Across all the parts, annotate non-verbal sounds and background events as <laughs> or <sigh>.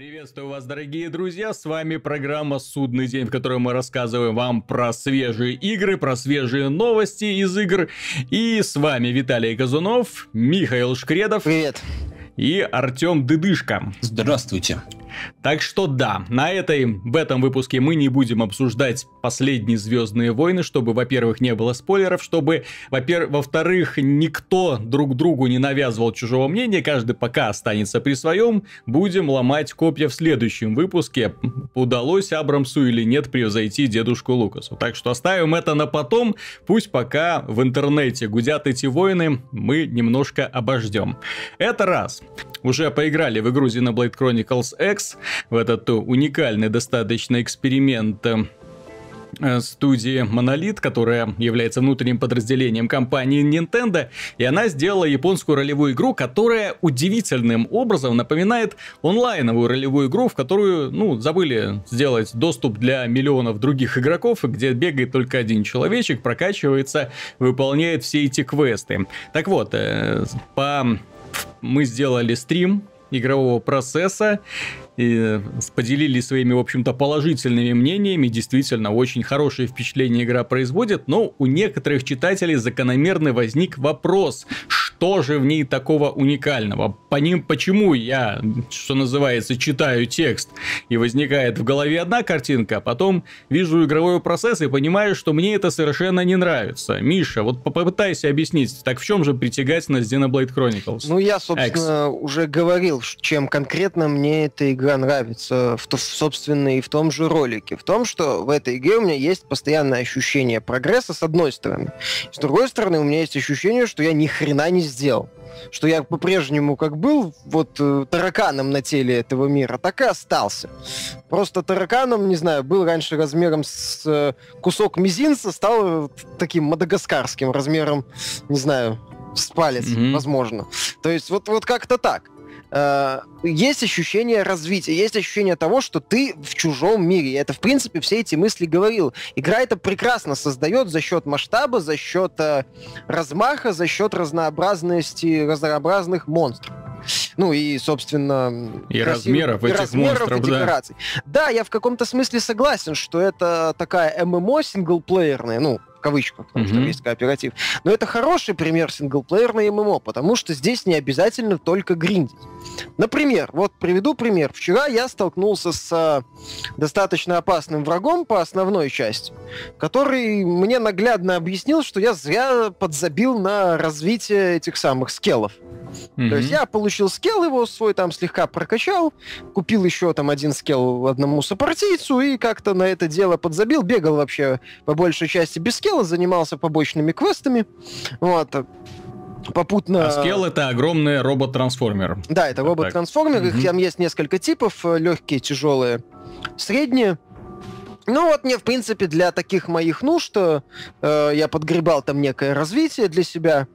Приветствую вас, дорогие друзья, с вами программа «Судный день», в которой мы рассказываем вам про свежие игры, про свежие новости из игр. И с вами Виталий Казунов, Михаил Шкредов. Привет. И Артем Дыдышко. Здравствуйте. Так что да, на этой, в этом выпуске мы не будем обсуждать последние Звездные войны, чтобы, во-первых, не было спойлеров, чтобы, во-вторых, никто друг другу не навязывал чужого мнения, каждый пока останется при своем, будем ломать копья в следующем выпуске, удалось Абрамсу или нет превзойти дедушку Лукасу. Так что оставим это на потом, пусть пока в интернете гудят эти войны, мы немножко обождем. Это раз. Уже поиграли в игру Xenoblade Chronicles X, в этот уникальный достаточно эксперимент э, студии Monolith, которая является внутренним подразделением компании Nintendo, и она сделала японскую ролевую игру, которая удивительным образом напоминает онлайновую ролевую игру, в которую, ну, забыли сделать доступ для миллионов других игроков, где бегает только один человечек, прокачивается, выполняет все эти квесты. Так вот, э, по мы сделали стрим игрового процесса и поделились своими, в общем-то, положительными мнениями. Действительно, очень хорошее впечатление игра производит, но у некоторых читателей закономерно возник вопрос, что же в ней такого уникального? По ним, почему я, что называется, читаю текст, и возникает в голове одна картинка, а потом вижу игровой процесс и понимаю, что мне это совершенно не нравится. Миша, вот попытайся объяснить, так в чем же притягательность Xenoblade Chronicles? Ну, я, собственно, X. уже говорил, чем конкретно мне эта игра нравится, в, собственно, и в том же ролике. В том, что в этой игре у меня есть постоянное ощущение прогресса, с одной стороны. С другой стороны, у меня есть ощущение, что я ни хрена не сделал. Что я по-прежнему как был вот э, тараканом на теле этого мира, так и остался. Просто тараканом, не знаю, был раньше размером с э, кусок мизинца, стал э, таким мадагаскарским размером, не знаю, с палец, mm-hmm. возможно. То есть вот, вот как-то так. Э, есть ощущение развития, есть ощущение того, что ты в чужом мире. Это, в принципе, все эти мысли говорил. Игра это прекрасно создает за счет масштаба, за счет э, размаха, за счет разнообразности разнообразных монстров. Ну и, собственно... И размеров и этих размеров монстров, и декораций. Да. да, я в каком-то смысле согласен, что это такая ММО синглплеерная, ну, в кавычках, потому mm-hmm. что есть кооператив. Но это хороший пример синглплеерной ММО, потому что здесь не обязательно только гриндить. Например, вот приведу пример. Вчера я столкнулся с а, достаточно опасным врагом по основной части, который мне наглядно объяснил, что я зря подзабил на развитие этих самых скеллов. Mm-hmm. То есть я получил скелл его свой, там слегка прокачал, купил еще там один скелл одному сопартийцу и как-то на это дело подзабил. Бегал вообще по большей части без скелла, занимался побочными квестами. Вот попутно... А скелл это огромный робот-трансформер. Да, это робот-трансформер. Их там есть несколько типов. Э, Легкие, тяжелые, средние. Ну вот мне, в принципе, для таких моих нужд э, я подгребал там некое развитие для себя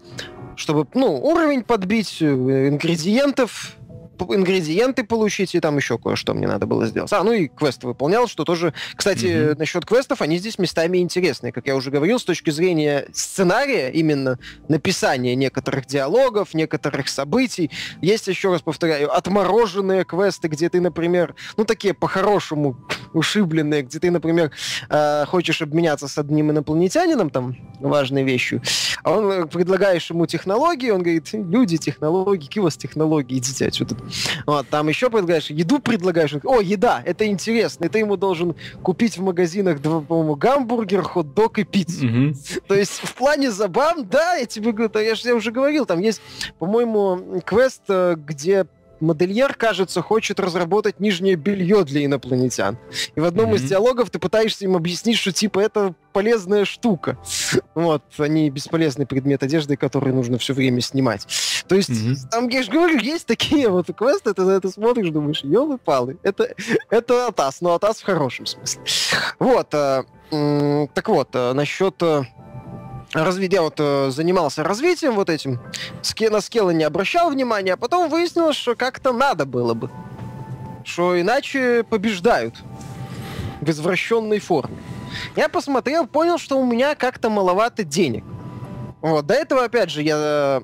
чтобы, ну, уровень подбить, э, ингредиентов ингредиенты получить, и там еще кое-что мне надо было сделать. А, ну и квест выполнял, что тоже... Кстати, mm-hmm. насчет квестов, они здесь местами интересные. Как я уже говорил, с точки зрения сценария, именно написания некоторых диалогов, некоторых событий. Есть, еще раз повторяю, отмороженные квесты, где ты, например, ну такие по-хорошему ушибленные, где ты, например, э, хочешь обменяться с одним инопланетянином, там, важной вещью, а он э, предлагаешь ему технологии, он говорит, люди, технологии, какие у вас технологии, идите отсюда. Вот, там еще предлагаешь, еду предлагаешь, он говорит, о, еда, это интересно, и ты ему должен купить в магазинах, по-моему, гамбургер, хот-дог и пиццу. Угу. То есть в плане забав, да, я тебе говорю, я, же, я уже говорил, там есть, по-моему, квест, э, где модельер, кажется, хочет разработать нижнее белье для инопланетян. И в одном mm-hmm. из диалогов ты пытаешься им объяснить, что типа это полезная штука. Вот, они бесполезный предмет одежды, который нужно все время снимать. То есть, mm-hmm. там, я же говорю, есть такие вот квесты, ты на это смотришь, думаешь, елы-палы, это, это Атас, но Атас в хорошем смысле. Вот, э, э, так вот, э, насчет э, разведя, вот э, занимался развитием вот этим, на скеллы не обращал внимания, а потом выяснилось, что как-то надо было бы. Что иначе побеждают в извращенной форме. Я посмотрел, понял, что у меня как-то маловато денег. Вот, до этого, опять же, я...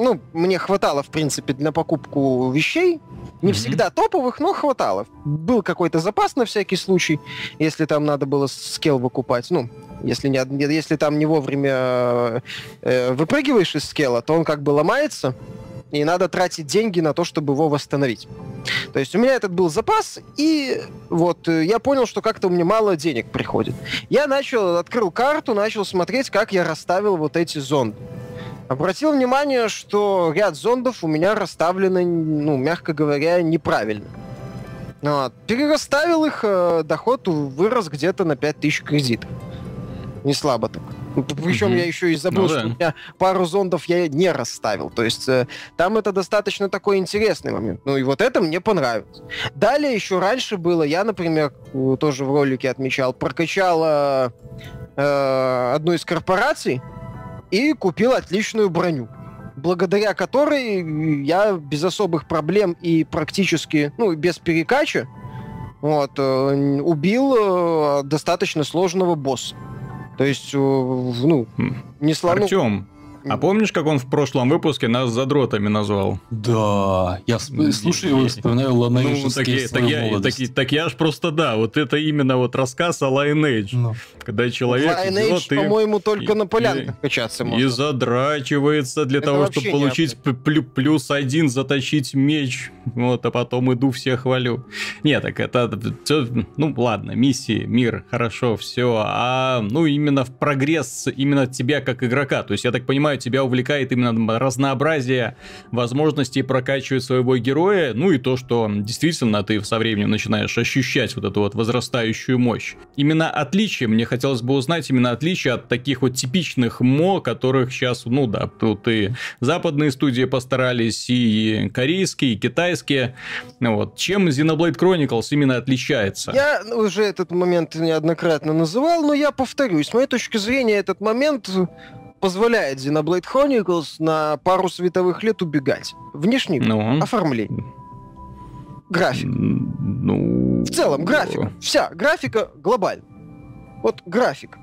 Ну, мне хватало, в принципе, для покупку вещей, Не mm-hmm. всегда топовых, но хватало. Был какой-то запас на всякий случай, если там надо было скилл выкупать. Ну, если, не, если там не вовремя э, выпрыгиваешь из скелла, то он как бы ломается, и надо тратить деньги на то, чтобы его восстановить. То есть у меня этот был запас, и вот э, я понял, что как-то у меня мало денег приходит. Я начал, открыл карту, начал смотреть, как я расставил вот эти зонды. Обратил внимание, что ряд зондов у меня расставлены, ну, мягко говоря, неправильно. Вот. Перерасставил их, э, доход вырос где-то на 5000 кредитов. Не слабо так. Причем mm-hmm. я еще и забыл, ну, что да. у меня пару зондов я не расставил. То есть э, там это достаточно такой интересный момент. Ну и вот это мне понравилось. Далее еще раньше было, я, например, тоже в ролике отмечал, прокачал э, э, одну из корпораций и купил отличную броню благодаря которой я без особых проблем и практически, ну, без перекача, вот, э, убил э, достаточно сложного босса. То есть, э, ну, хм. не слону... Артем, а помнишь, как он в прошлом выпуске нас задротами назвал? Да, я слушаю его и вспоминаю Lineage ну, так, я, так, я, так, так я ж просто да, вот это именно вот рассказ о Lineage. Ну. Когда человек Lineage, идет по-моему, только и, на полянках и, качаться можно. И задрачивается для это того, чтобы получить плюс один, заточить меч. Вот, а потом иду всех хвалю. Нет, так это... Ну, ладно, миссии, мир, хорошо, все. А, ну, именно в прогресс именно тебя как игрока. То есть, я так понимаю, понимаю, тебя увлекает именно разнообразие возможностей прокачивать своего героя, ну и то, что действительно ты со временем начинаешь ощущать вот эту вот возрастающую мощь. Именно отличие, мне хотелось бы узнать именно отличие от таких вот типичных мо, которых сейчас, ну да, тут и западные студии постарались, и корейские, и китайские. Вот. Чем Xenoblade Chronicles именно отличается? Я уже этот момент неоднократно называл, но я повторюсь. С моей точки зрения, этот момент позволяет Xenoblade Chronicles на пару световых лет убегать. Внешний ну. оформление. График. Ну... В целом, графика. Вся графика глобально. Вот график.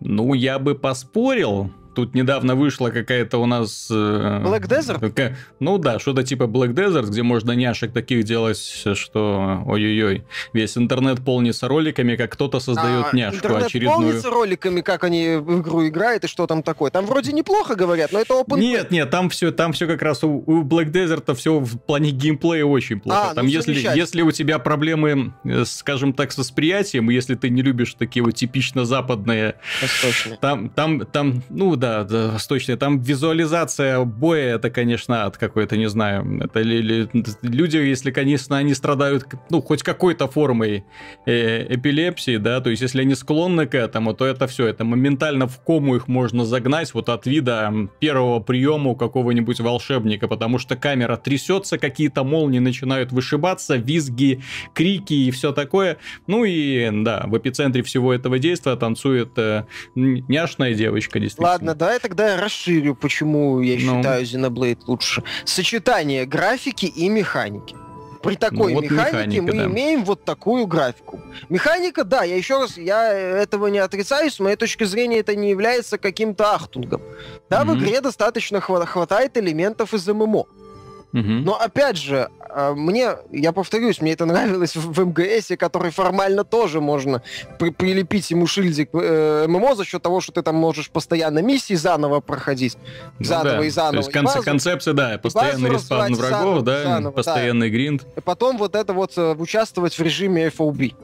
Ну, я бы поспорил, Тут недавно вышла какая-то у нас... Э, Black Desert? Ну да, что-то типа Black Desert, где можно няшек таких делать, что ой-ой-ой, весь интернет полнится роликами, как кто-то создает а, няшку интернет очередную. полнится роликами, как они в игру играют и что там такое. Там вроде неплохо говорят, но это open Нет, нет, там все, там все как раз у, у Black Desert все в плане геймплея очень плохо. А, там ну, если, если у тебя проблемы, э, скажем так, с восприятием, если ты не любишь такие вот типично западные... Восточные. Там, там, там, ну да, да, да, восточные. Там визуализация боя, это, конечно, от какой-то, не знаю, это ли, ли, люди, если, конечно, они страдают, ну, хоть какой-то формой э, эпилепсии, да, то есть если они склонны к этому, то это все, это моментально в кому их можно загнать вот от вида первого приема у какого-нибудь волшебника, потому что камера трясется, какие-то молнии начинают вышибаться, визги, крики и все такое. Ну и, да, в эпицентре всего этого действия танцует э, няшная девочка, действительно. Ладно, давай тогда я расширю, почему я ну. считаю Xenoblade лучше. Сочетание графики и механики. При такой ну, вот механике механика, мы да. имеем вот такую графику. Механика, да, я еще раз, я этого не отрицаю, с моей точки зрения это не является каким-то ахтунгом. Да, mm-hmm. в игре достаточно хватает элементов из ММО. Угу. Но опять же, а, мне, я повторюсь, мне это нравилось в, в МГС, который формально тоже можно при, прилепить ему шильдик э, ММО за счет того, что ты там можешь постоянно миссии заново проходить. Ну, заново да. и заново. То есть конце, концепция, да, постоянный респаун врагов, заново, да, заново, постоянный да. гринд. И потом вот это вот э, участвовать в режиме FOB.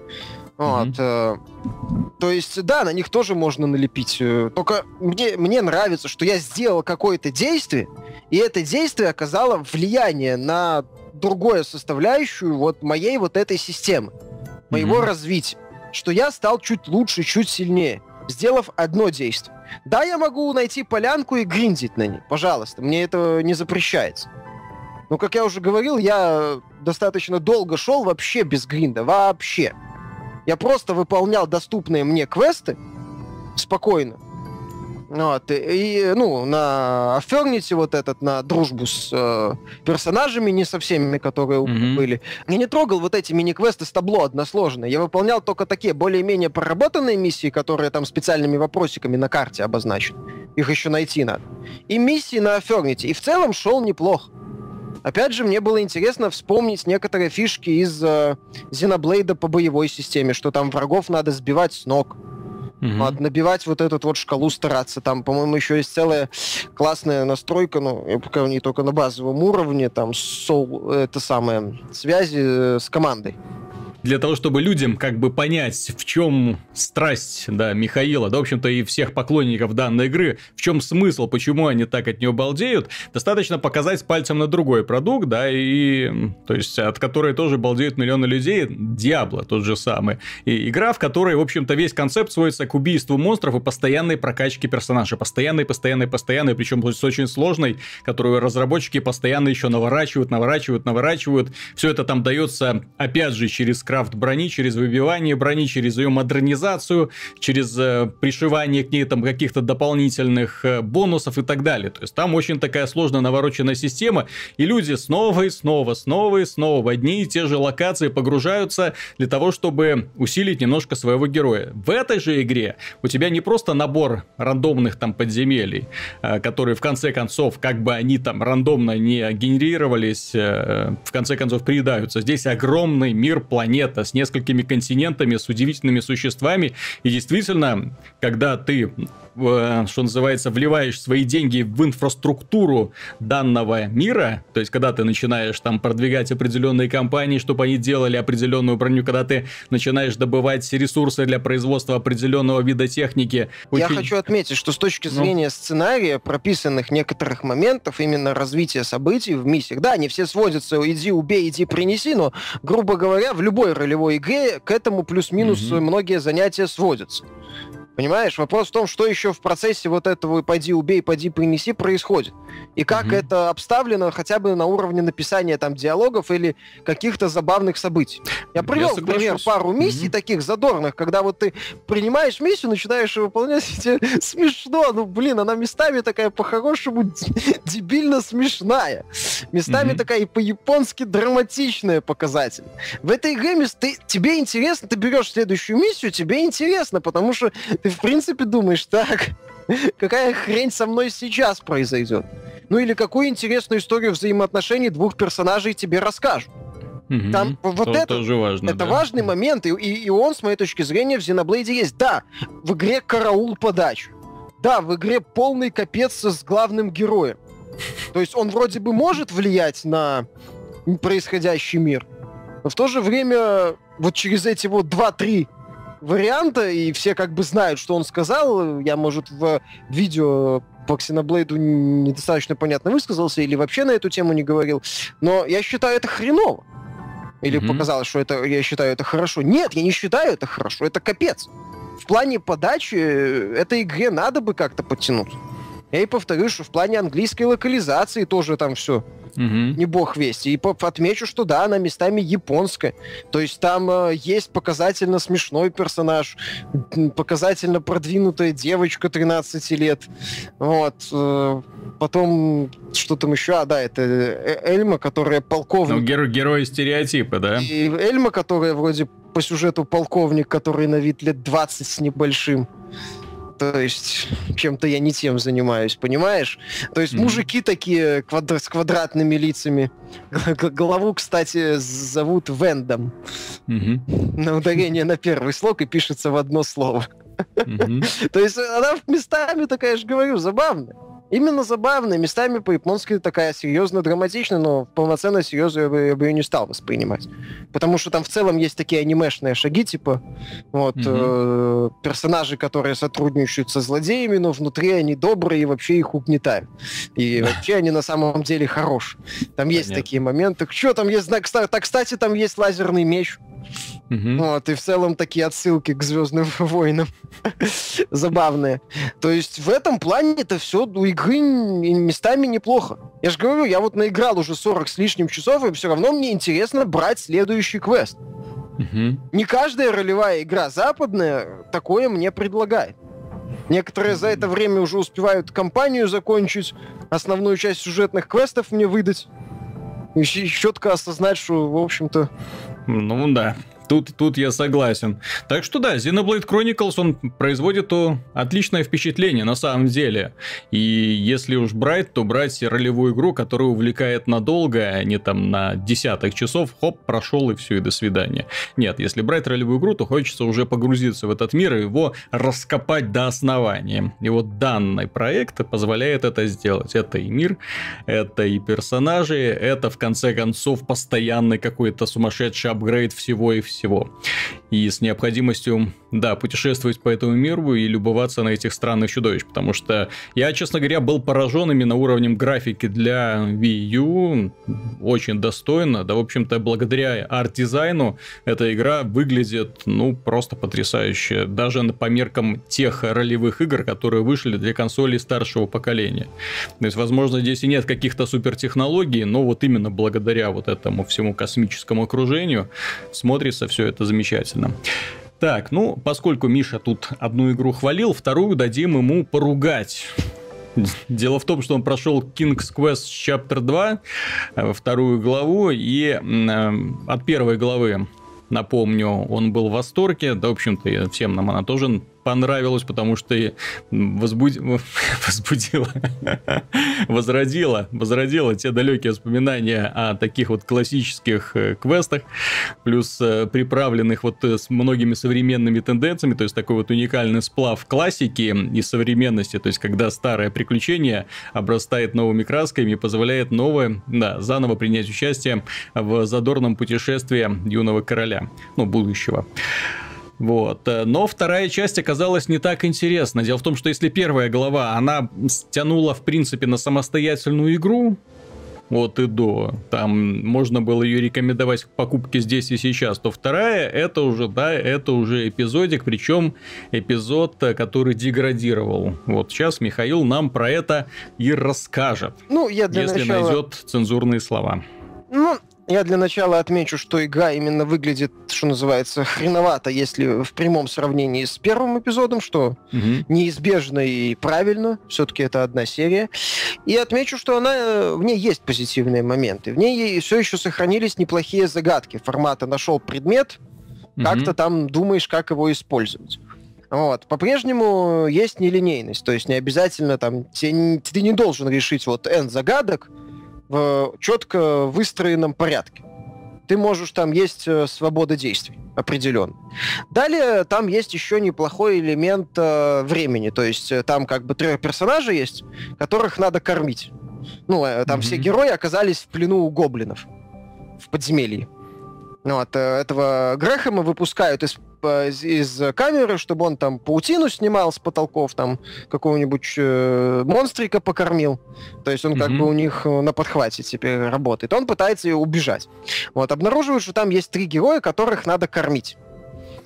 Вот. Mm-hmm. То есть, да, на них тоже можно налепить. Э, только мне, мне нравится, что я сделал какое-то действие, и это действие оказало влияние на другую составляющую вот моей вот этой системы, моего mm-hmm. развития. Что я стал чуть лучше, чуть сильнее, сделав одно действие. Да, я могу найти полянку и гриндить на ней, пожалуйста, мне это не запрещается. Но, как я уже говорил, я достаточно долго шел вообще без гринда, вообще. Я просто выполнял доступные мне квесты спокойно. Вот, и, ну, на Аферните вот этот, на дружбу с э, персонажами, не со всеми, которые mm-hmm. были. Я не трогал вот эти мини-квесты с табло односложные. Я выполнял только такие более-менее проработанные миссии, которые там специальными вопросиками на карте обозначены. Их еще найти надо. И миссии на Аферните. И в целом шел неплохо. Опять же, мне было интересно вспомнить некоторые фишки из э, Xenoblade по боевой системе, что там врагов надо сбивать с ног. Угу. Надо набивать вот эту вот шкалу, стараться. Там, по-моему, еще есть целая классная настройка, ну, я пока не только на базовом уровне, там, соу, это самое, связи э, с командой для того, чтобы людям как бы понять, в чем страсть, да, Михаила, да, в общем-то, и всех поклонников данной игры, в чем смысл, почему они так от нее балдеют, достаточно показать пальцем на другой продукт, да, и, то есть, от которой тоже балдеют миллионы людей, Диабло тот же самый. И игра, в которой, в общем-то, весь концепт сводится к убийству монстров и постоянной прокачке персонажа. Постоянной, постоянной, постоянной, причем с очень сложной, которую разработчики постоянно еще наворачивают, наворачивают, наворачивают. Все это там дается, опять же, через крафт брони, через выбивание брони, через ее модернизацию, через э, пришивание к ней там каких-то дополнительных э, бонусов и так далее. То есть там очень такая сложная навороченная система, и люди снова и снова, снова и снова в одни и те же локации погружаются для того, чтобы усилить немножко своего героя. В этой же игре у тебя не просто набор рандомных там подземелий, э, которые в конце концов, как бы они там рандомно не генерировались, э, в конце концов приедаются. Здесь огромный мир планет планета с несколькими континентами, с удивительными существами. И действительно, когда ты Э, что называется, вливаешь свои деньги в инфраструктуру данного мира, то есть когда ты начинаешь там продвигать определенные компании, чтобы они делали определенную броню, когда ты начинаешь добывать ресурсы для производства определенного вида техники. Я очень... хочу отметить, что с точки ну. зрения ну... сценария, прописанных некоторых моментов, именно развития событий в миссиях, да, они все сводятся, иди убей, иди принеси, но, грубо говоря, в любой ролевой игре к этому плюс-минус угу. многие занятия сводятся. Понимаешь? Вопрос в том, что еще в процессе вот этого «пойди убей, пойди принеси» происходит. И как угу. это обставлено хотя бы на уровне написания там диалогов или каких-то забавных событий. Я привел, например, пару миссий угу. таких задорных, когда вот ты принимаешь миссию, начинаешь ее выполнять, и тебе <laughs> смешно. Ну, блин, она местами такая по-хорошему дебильно смешная. Местами угу. такая и по-японски драматичная показатель. В этой игре ты, тебе интересно, ты берешь следующую миссию, тебе интересно, потому что ты, в принципе, думаешь, так, какая хрень со мной сейчас произойдет? Ну или какую интересную историю взаимоотношений двух персонажей тебе расскажут? Угу. Там вот это, тоже важно, это да. важный момент, и, и, и он, с моей точки зрения, в Xenoblade есть. Да, в игре караул подачу. Да, в игре полный капец с главным героем. То есть он вроде бы может влиять на происходящий мир, но в то же время вот через эти вот 2-3 варианта, и все как бы знают, что он сказал. Я, может, в видео по Xenoblade недостаточно понятно высказался или вообще на эту тему не говорил. Но я считаю это хреново. Или mm-hmm. показалось, что это я считаю это хорошо. Нет, я не считаю это хорошо. Это капец. В плане подачи этой игре надо бы как-то подтянуть. Я и повторю, что в плане английской локализации тоже там все угу. не бог весть. И отмечу, что да, она местами японская. То есть там э, есть показательно смешной персонаж, показательно продвинутая девочка 13 лет. Вот. Э, потом, что там еще? А, да, это э, Эльма, которая полковник. Ну, геро герой стереотипа, да? И Эльма, которая вроде по сюжету полковник, который на вид лет 20 с небольшим. То есть чем-то я не тем занимаюсь, понимаешь? То есть mm-hmm. мужики такие квадр- с квадратными лицами. Голову, кстати, зовут Вендом. Mm-hmm. На ударение на первый слог и пишется в одно слово. Mm-hmm. <laughs> То есть она местами такая, я же говорю, забавная именно забавная, местами по-японски такая серьезно драматичная, но полноценно серьезно я бы, я бы ее не стал воспринимать. Потому что там в целом есть такие анимешные шаги, типа вот mm-hmm. э, персонажи, которые сотрудничают со злодеями, но внутри они добрые и вообще их угнетают. И <laughs> вообще они на самом деле хорошие. Там есть такие моменты. Что там есть? Так, кстати, там есть лазерный меч. Угу. Вот, и в целом такие отсылки к Звездным <laughs> войнам забавные. То есть в этом плане это все у игры местами неплохо. Я же говорю, я вот наиграл уже 40 с лишним часов, и все равно мне интересно брать следующий квест. Угу. Не каждая ролевая игра западная такое мне предлагает. Некоторые за это время уже успевают кампанию закончить, основную часть сюжетных квестов мне выдать. И четко осознать, что, в общем-то, ну да. Тут, тут я согласен. Так что да, Xenoblade Chronicles, он производит то отличное впечатление на самом деле. И если уж брать, то брать ролевую игру, которая увлекает надолго, а не там на десяток часов, хоп, прошел и все, и до свидания. Нет, если брать ролевую игру, то хочется уже погрузиться в этот мир и его раскопать до основания. И вот данный проект позволяет это сделать. Это и мир, это и персонажи, это в конце концов постоянный какой-то сумасшедший апгрейд всего и всего всего. И с необходимостью, да, путешествовать по этому миру и любоваться на этих странных чудовищ. Потому что я, честно говоря, был поражен именно уровнем графики для Wii U. Очень достойно. Да, в общем-то, благодаря арт-дизайну эта игра выглядит, ну, просто потрясающе. Даже по меркам тех ролевых игр, которые вышли для консолей старшего поколения. То есть, возможно, здесь и нет каких-то супертехнологий, но вот именно благодаря вот этому всему космическому окружению смотрится все это замечательно. Так, ну, поскольку Миша тут одну игру хвалил, вторую дадим ему поругать. Дело в том, что он прошел King's Quest Chapter 2, э, вторую главу, и э, от первой главы напомню, он был в восторге, да, в общем-то, всем нам она тоже понравилось, потому что возбуд... <laughs> возбудила, возродила, возродила те далекие воспоминания о таких вот классических э, квестах, плюс э, приправленных вот э, с многими современными тенденциями, то есть такой вот уникальный сплав классики и современности, то есть когда старое приключение обрастает новыми красками и позволяет новое, да, заново принять участие в задорном путешествии юного короля, ну, будущего. Вот. Но вторая часть оказалась не так интересна. Дело в том, что если первая глава, она тянула, в принципе, на самостоятельную игру, от и до, там можно было ее рекомендовать к покупке здесь и сейчас, то вторая, это уже, да, это уже эпизодик, причем эпизод, который деградировал. Вот сейчас Михаил нам про это и расскажет. Ну, я для если начала... найдет цензурные слова. Ну, я для начала отмечу, что игра именно выглядит, что называется, хреновато, если в прямом сравнении с первым эпизодом, что угу. неизбежно и правильно, все-таки это одна серия. И отмечу, что она, в ней есть позитивные моменты. В ней все еще сохранились неплохие загадки формата «нашел предмет», угу. как-то там думаешь, как его использовать. Вот. По-прежнему есть нелинейность, то есть не обязательно там, ты, ты не должен решить вот N загадок, в четко выстроенном порядке. Ты можешь, там есть э, свобода действий определенно. Далее там есть еще неплохой элемент э, времени, то есть э, там как бы трех персонажей есть, которых надо кормить. Ну, э, там mm-hmm. все герои оказались в плену у гоблинов в подземелье. Вот, э, этого Грэхэма выпускают из из, из камеры, чтобы он там паутину снимал с потолков, там какого-нибудь э, монстрика покормил. То есть он mm-hmm. как бы у них э, на подхвате теперь работает. Он пытается убежать. Вот, обнаруживают, что там есть три героя, которых надо кормить.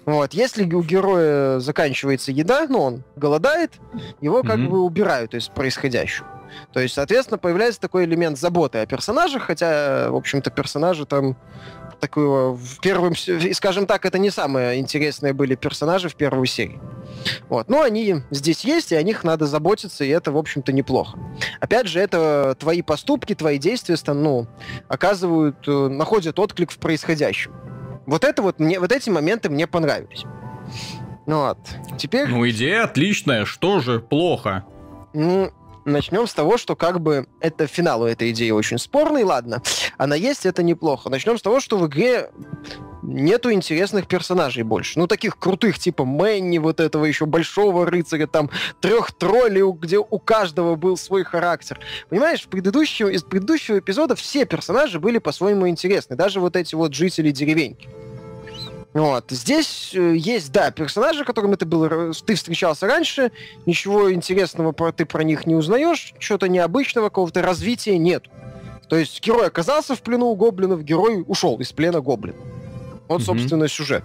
Вот. Если у героя заканчивается еда, ну, он голодает, его как mm-hmm. бы убирают из происходящего. То есть, соответственно, появляется такой элемент заботы о персонажах, хотя, в общем-то, персонажи там такого в первом, скажем так, это не самые интересные были персонажи в первой серии. Вот. Но они здесь есть, и о них надо заботиться, и это, в общем-то, неплохо. Опять же, это твои поступки, твои действия, ну, оказывают, э, находят отклик в происходящем. Вот это вот мне, вот эти моменты мне понравились. Ну вот. Теперь... Ну, идея отличная, что же плохо? Ну, Начнем с того, что как бы это финал у этой идеи очень спорный, ладно. Она есть, это неплохо. Начнем с того, что в игре нету интересных персонажей больше. Ну, таких крутых, типа Мэнни, вот этого еще большого рыцаря, там, трех троллей, где у каждого был свой характер. Понимаешь, в предыдущем, из предыдущего эпизода все персонажи были по-своему интересны. Даже вот эти вот жители деревеньки. Вот. Здесь э, есть, да, персонажи, которым ты был, ты встречался раньше, ничего интересного про, ты про них не узнаешь, чего-то необычного, какого-то развития нет. То есть герой оказался в плену у гоблинов, герой ушел из плена гоблин. Вот, mm-hmm. собственно, сюжет.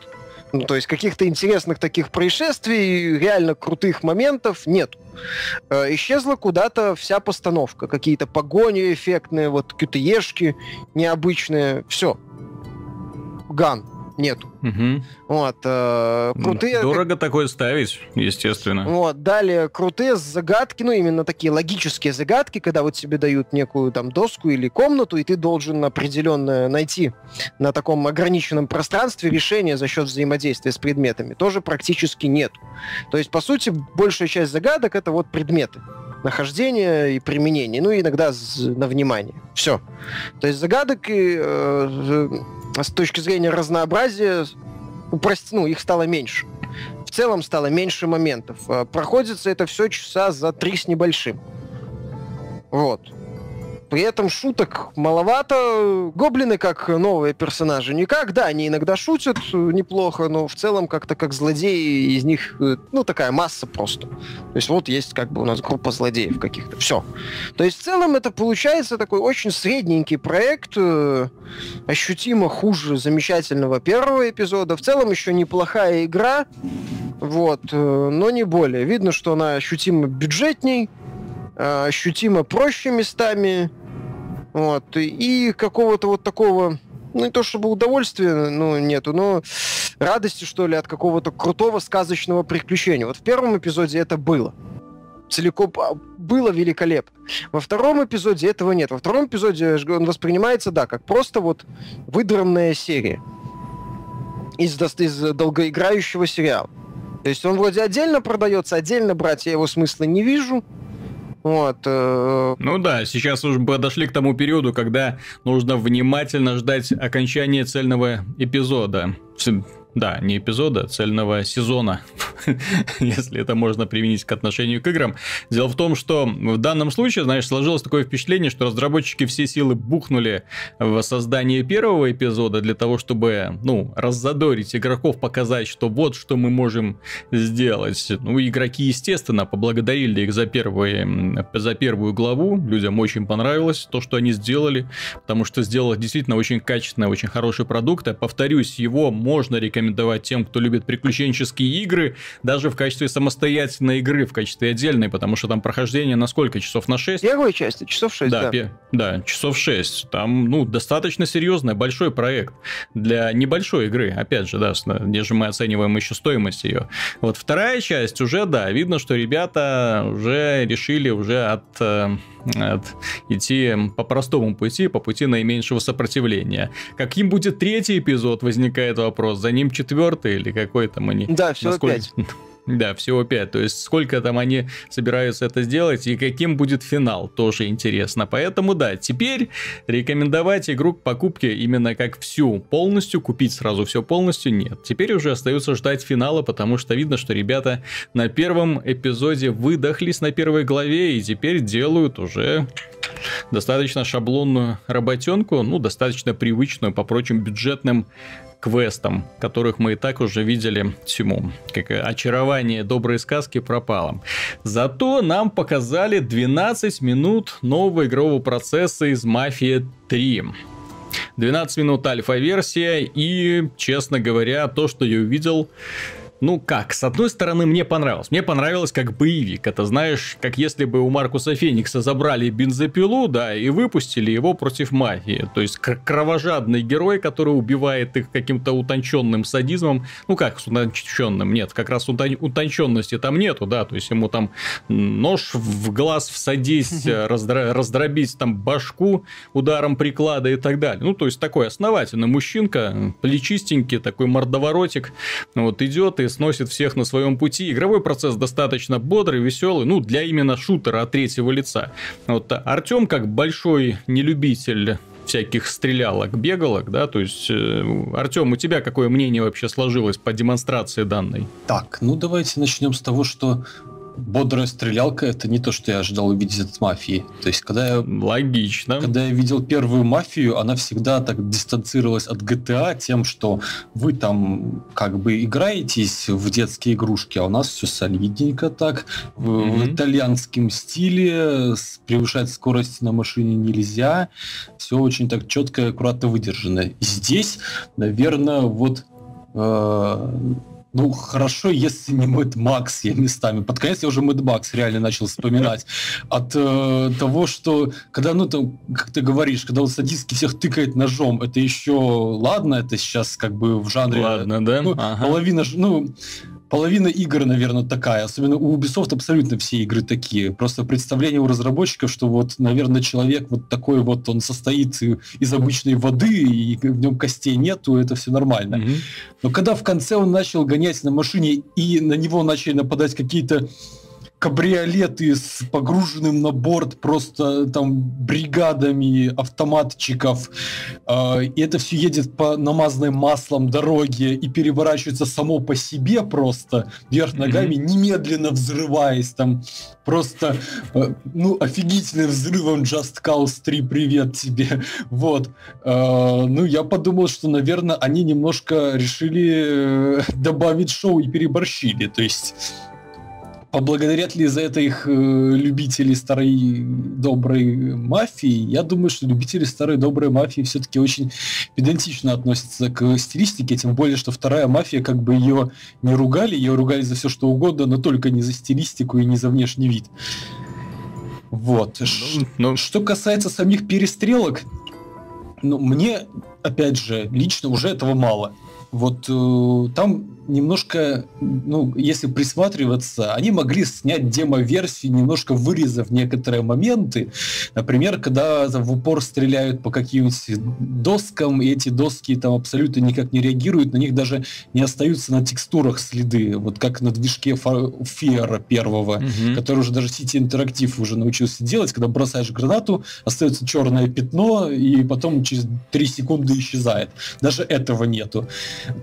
Ну, то есть каких-то интересных таких происшествий, реально крутых моментов нет. Э, исчезла куда-то вся постановка. Какие-то погони эффектные, вот ешки необычные. Все. Ган нету. Мгм. Вот, э, крутые... Дорого такое ставить, естественно. Вот, далее крутые загадки, ну, именно такие логические загадки, когда вот тебе дают некую там доску или комнату, и ты должен определенно найти на таком ограниченном пространстве решение за счет взаимодействия с предметами. Тоже практически нет. То есть, по сути, большая часть загадок это вот предметы нахождение и применение, ну и иногда на внимание. Все. То есть загадок и, э, с точки зрения разнообразия упрост... ну, их стало меньше. В целом стало меньше моментов. Э, Проходится это все часа за три с небольшим. Вот. При этом шуток маловато. Гоблины как новые персонажи никак. Да, они иногда шутят э, неплохо, но в целом как-то как злодеи из них, э, ну, такая масса просто. То есть вот есть как бы у нас группа злодеев каких-то. Все. То есть в целом это получается такой очень средненький проект, э, ощутимо хуже замечательного первого эпизода. В целом еще неплохая игра, вот, но не более. Видно, что она ощутимо бюджетней, ощутимо проще местами, вот, и какого-то вот такого, ну не то чтобы удовольствия, ну нету, но радости, что ли, от какого-то крутого сказочного приключения. Вот в первом эпизоде это было. Целиком а, было великолепно. Во втором эпизоде этого нет. Во втором эпизоде он воспринимается, да, как просто вот выдранная серия из, из долгоиграющего сериала. То есть он вроде отдельно продается, отдельно брать я его смысла не вижу. Вот. э, Ну да, сейчас уже подошли к тому периоду, когда нужно внимательно ждать окончания цельного эпизода. Да, не эпизода, а цельного сезона, <laughs> если это можно применить к отношению к играм. Дело в том, что в данном случае, знаешь, сложилось такое впечатление, что разработчики все силы бухнули в создание первого эпизода для того, чтобы, ну, раззадорить игроков, показать, что вот что мы можем сделать. Ну, игроки, естественно, поблагодарили их за, первые, за первую главу. Людям очень понравилось то, что они сделали, потому что сделали действительно очень качественный, очень хороший продукт. Я повторюсь, его можно рекомендовать тем, кто любит приключенческие игры, даже в качестве самостоятельной игры, в качестве отдельной, потому что там прохождение на сколько? Часов на 6? Первой части, часов 6, да. Да, пе- да, часов 6. Там, ну, достаточно серьезный, большой проект для небольшой игры. Опять же, да, где же мы оцениваем еще стоимость ее. Вот вторая часть уже, да, видно, что ребята уже решили уже от, э, от идти по простому пути, по пути наименьшего сопротивления. Каким будет третий эпизод, возникает вопрос. За ним четвертый или какой там они? Да, всего Насколько- пять. <laughs> Да, всего 5. То есть сколько там они собираются это сделать и каким будет финал, тоже интересно. Поэтому да, теперь рекомендовать игру к покупке именно как всю полностью, купить сразу все полностью нет. Теперь уже остается ждать финала, потому что видно, что ребята на первом эпизоде выдохлись на первой главе и теперь делают уже достаточно шаблонную работенку, ну, достаточно привычную по прочим бюджетным квестам, которых мы и так уже видели всему. Как очарование доброй сказки пропало. Зато нам показали 12 минут нового игрового процесса из Мафия 3. 12 минут альфа-версия и, честно говоря, то, что я увидел, ну как, с одной стороны, мне понравилось. Мне понравилось как боевик. Это, знаешь, как если бы у Маркуса Феникса забрали бензопилу, да, и выпустили его против мафии. То есть кр- кровожадный герой, который убивает их каким-то утонченным садизмом. Ну как с утонченным? Нет, как раз утон- утонченности там нету, да. То есть ему там нож в глаз всадить, э, раздра- раздробить там башку ударом приклада и так далее. Ну, то есть такой основательный мужчинка, плечистенький, такой мордоворотик, вот идет и сносит всех на своем пути. Игровой процесс достаточно бодрый, веселый, ну, для именно шутера от третьего лица. Вот Артем, как большой нелюбитель всяких стрелялок, бегалок, да, то есть, Артем, у тебя какое мнение вообще сложилось по демонстрации данной? Так, ну давайте начнем с того, что бодрая стрелялка это не то, что я ожидал увидеть от мафии. То есть, когда я Логично. Когда я видел первую мафию, она всегда так дистанцировалась от GTA тем, что вы там как бы играетесь в детские игрушки, а у нас все солидненько так, в, в Мгм. итальянском стиле, превышать скорость на машине нельзя, все очень так четко и аккуратно выдержано. И здесь, наверное, вот э, ну, хорошо, если не Mad Max я местами. Под конец я уже Mad Max реально начал вспоминать. От э, того, что, когда, ну, там, как ты говоришь, когда вот садистки всех тыкает ножом, это еще, ладно, это сейчас как бы в жанре... Ладно, да? Ну, ага. Половина, ну, половина игр, наверное, такая. Особенно у Ubisoft абсолютно все игры такие. Просто представление у разработчиков, что вот, наверное, человек вот такой вот, он состоит из обычной воды, и в нем костей нету, это все нормально. Mm-hmm. Но когда в конце он начал гонять на машине, и на него начали нападать какие-то кабриолеты с погруженным на борт просто там бригадами автоматчиков, э, и это все едет по намазанной маслом дороге и переворачивается само по себе просто вверх ногами, mm-hmm. немедленно взрываясь там просто, э, ну, офигительным взрывом Just Cause 3, привет тебе, <laughs> вот. Э, ну, я подумал, что, наверное, они немножко решили э, добавить шоу и переборщили, то есть поблагодарят ли за это их э, любители старой доброй мафии? Я думаю, что любители старой доброй мафии все-таки очень педантично относятся к стилистике, тем более, что вторая мафия, как бы ее не ругали, ее ругали за все что угодно, но только не за стилистику и не за внешний вид. Вот. Ну, ну... Что касается самих перестрелок, ну, мне, опять же, лично уже этого мало. Вот э, там немножко, ну, если присматриваться, они могли снять демо-версию, немножко вырезав некоторые моменты. Например, когда в упор стреляют по каким-нибудь доскам, и эти доски там абсолютно никак не реагируют, на них даже не остаются на текстурах следы, вот как на движке Фиера первого, угу. который уже даже City Interactive уже научился делать, когда бросаешь гранату, остается черное пятно, и потом через 3 секунды исчезает. Даже этого нету.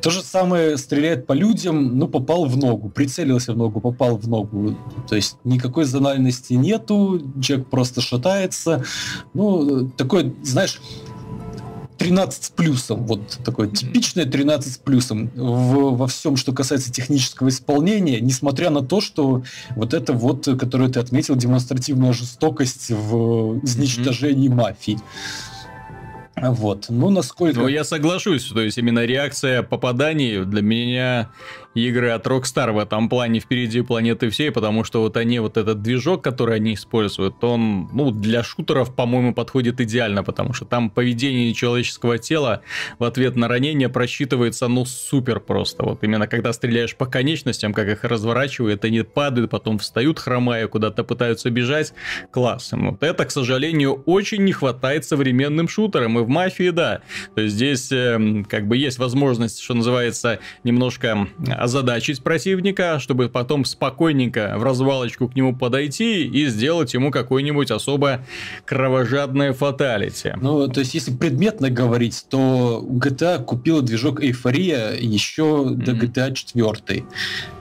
То же самое стреляет по людям, ну, попал в ногу, прицелился в ногу, попал в ногу. То есть никакой зональности нету, человек просто шатается. Ну, такой, знаешь, 13 с плюсом, вот такое типичное 13 с плюсом в, во всем, что касается технического исполнения, несмотря на то, что вот это вот, которое ты отметил, демонстративная жестокость в изничтожении mm-hmm. мафии. Вот. Ну, насколько... Ну, я соглашусь. То есть, именно реакция попаданий для меня игры от Rockstar в этом плане впереди планеты всей, потому что вот они, вот этот движок, который они используют, он, ну, для шутеров, по-моему, подходит идеально, потому что там поведение человеческого тела в ответ на ранение просчитывается, ну, супер просто. Вот именно когда стреляешь по конечностям, как их разворачивают, они падают, потом встают хромая, куда-то пытаются бежать, класс. Вот это, к сожалению, очень не хватает современным шутерам, и в мафии, да. То есть здесь э, как бы есть возможность, что называется, немножко озадачить противника, чтобы потом спокойненько в развалочку к нему подойти и сделать ему какой-нибудь особо кровожадное фаталити. Ну, то есть, если предметно говорить, то GTA купила движок Эйфория еще mm-hmm. до GTA 4.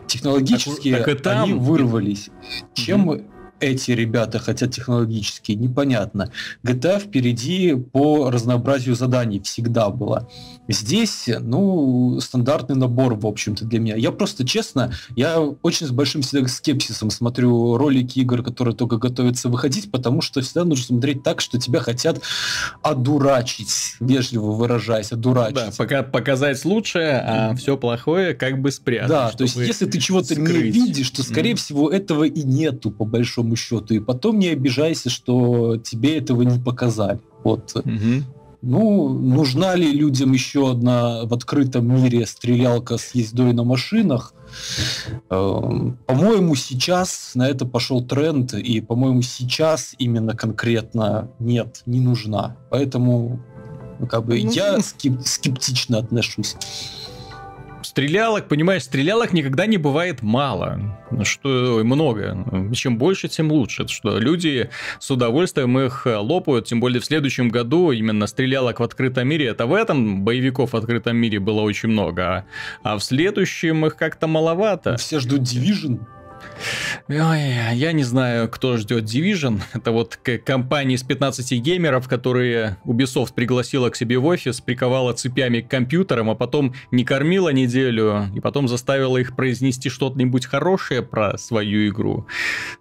Технологически так, так и там... они вырвались. Чем mm-hmm эти ребята хотят технологически, непонятно. GTA впереди по разнообразию заданий всегда была. Здесь, ну, стандартный набор, в общем-то, для меня. Я просто, честно, я очень с большим всегда скепсисом смотрю ролики игр, которые только готовятся выходить, потому что всегда нужно смотреть так, что тебя хотят одурачить, вежливо выражаясь, одурачить. Да, пока показать лучшее, а все плохое как бы спрятать. Да, то есть если ты чего-то не видишь, то, скорее mm. всего, этого и нету, по большому счету. И потом не обижайся, что тебе этого не показали. Вот. Mm-hmm. Ну, нужна ли людям еще одна в открытом мире стрелялка с ездой на машинах? Эм, по-моему, сейчас на это пошел тренд, и, по-моему, сейчас именно конкретно нет, не нужна. Поэтому, как бы, ну, я скеп- скептично отношусь. Стрелялок, понимаешь, стрелялок никогда не бывает мало. Что много. Чем больше, тем лучше. Что люди с удовольствием их лопают, тем более в следующем году именно стрелялок в открытом мире. Это в этом боевиков в открытом мире было очень много. А в следующем их как-то маловато. Все ждут Division. Ой, я не знаю, кто ждет Division. Это вот компания из 15 геймеров, которые Ubisoft пригласила к себе в офис, приковала цепями к компьютерам, а потом не кормила неделю, и потом заставила их произнести что-нибудь хорошее про свою игру.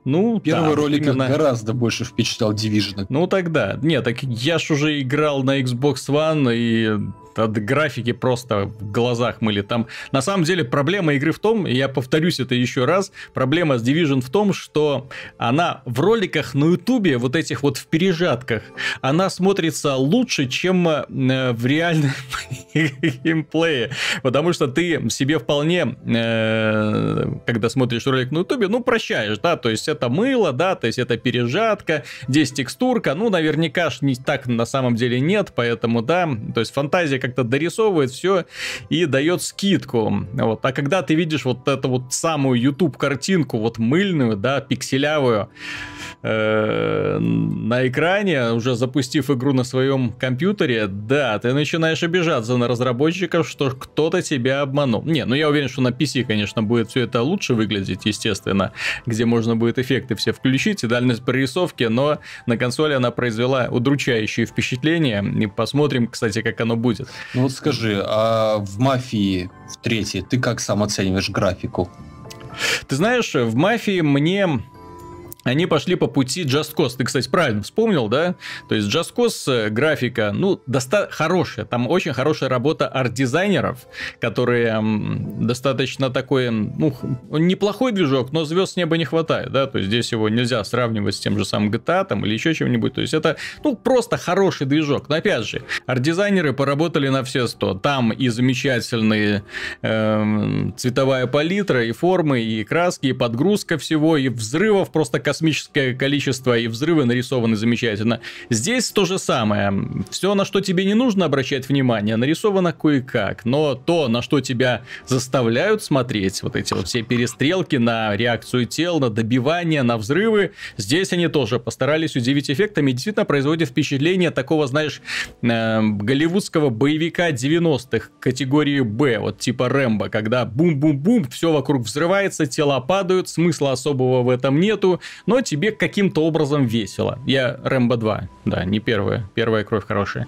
Ну, Первый да, ролик именно... гораздо больше впечатлял Division. Ну тогда. Нет, так я ж уже играл на Xbox One, и от графики просто в глазах мыли. Там на самом деле проблема игры в том, я повторюсь это еще раз, проблема с Division в том, что она в роликах на Ютубе, вот этих вот в пережатках, она смотрится лучше, чем э, в реальном <laughs> геймплее. Потому что ты себе вполне, э, когда смотришь ролик на Ютубе, ну, прощаешь, да, то есть это мыло, да, то есть это пережатка, здесь текстурка, ну, наверняка ж не так на самом деле нет, поэтому, да, то есть фантазия как-то дорисовывает все и дает скидку. Вот. А когда ты видишь вот эту вот самую YouTube картинку, вот мыльную, да, пикселявую, э, на экране, уже запустив игру на своем компьютере, да, ты начинаешь обижаться на разработчиков, что кто-то тебя обманул. Не, ну я уверен, что на PC, конечно, будет все это лучше выглядеть, естественно, где можно будет эффекты все включить и дальность прорисовки, но на консоли она произвела удручающее впечатление. И посмотрим, кстати, как оно будет. Ну вот скажи, а в «Мафии» в третьей ты как сам оцениваешь графику? Ты знаешь, в «Мафии» мне они пошли по пути Just Cause. Ты, кстати, правильно вспомнил, да? То есть Just Cause э, графика, ну, доста- хорошая. Там очень хорошая работа арт-дизайнеров, которые достаточно такой, ну, неплохой движок, но звезд с неба не хватает, да? То есть здесь его нельзя сравнивать с тем же самым GTA там или еще чем-нибудь. То есть это, ну, просто хороший движок. Но опять же, арт-дизайнеры поработали на все сто. Там и замечательные э, цветовая палитра, и формы, и краски, и подгрузка всего, и взрывов просто космических космическое количество и взрывы нарисованы замечательно. Здесь то же самое. Все, на что тебе не нужно обращать внимание, нарисовано кое-как. Но то, на что тебя заставляют смотреть, вот эти вот все перестрелки на реакцию тел, на добивание, на взрывы, здесь они тоже постарались удивить эффектами действительно производит впечатление такого, знаешь, э, голливудского боевика 90-х категории Б, вот типа Рэмбо, когда бум-бум-бум, все вокруг взрывается, тела падают, смысла особого в этом нету, но тебе каким-то образом весело. Я Рэмбо 2, да, не первая. Первая кровь хорошая,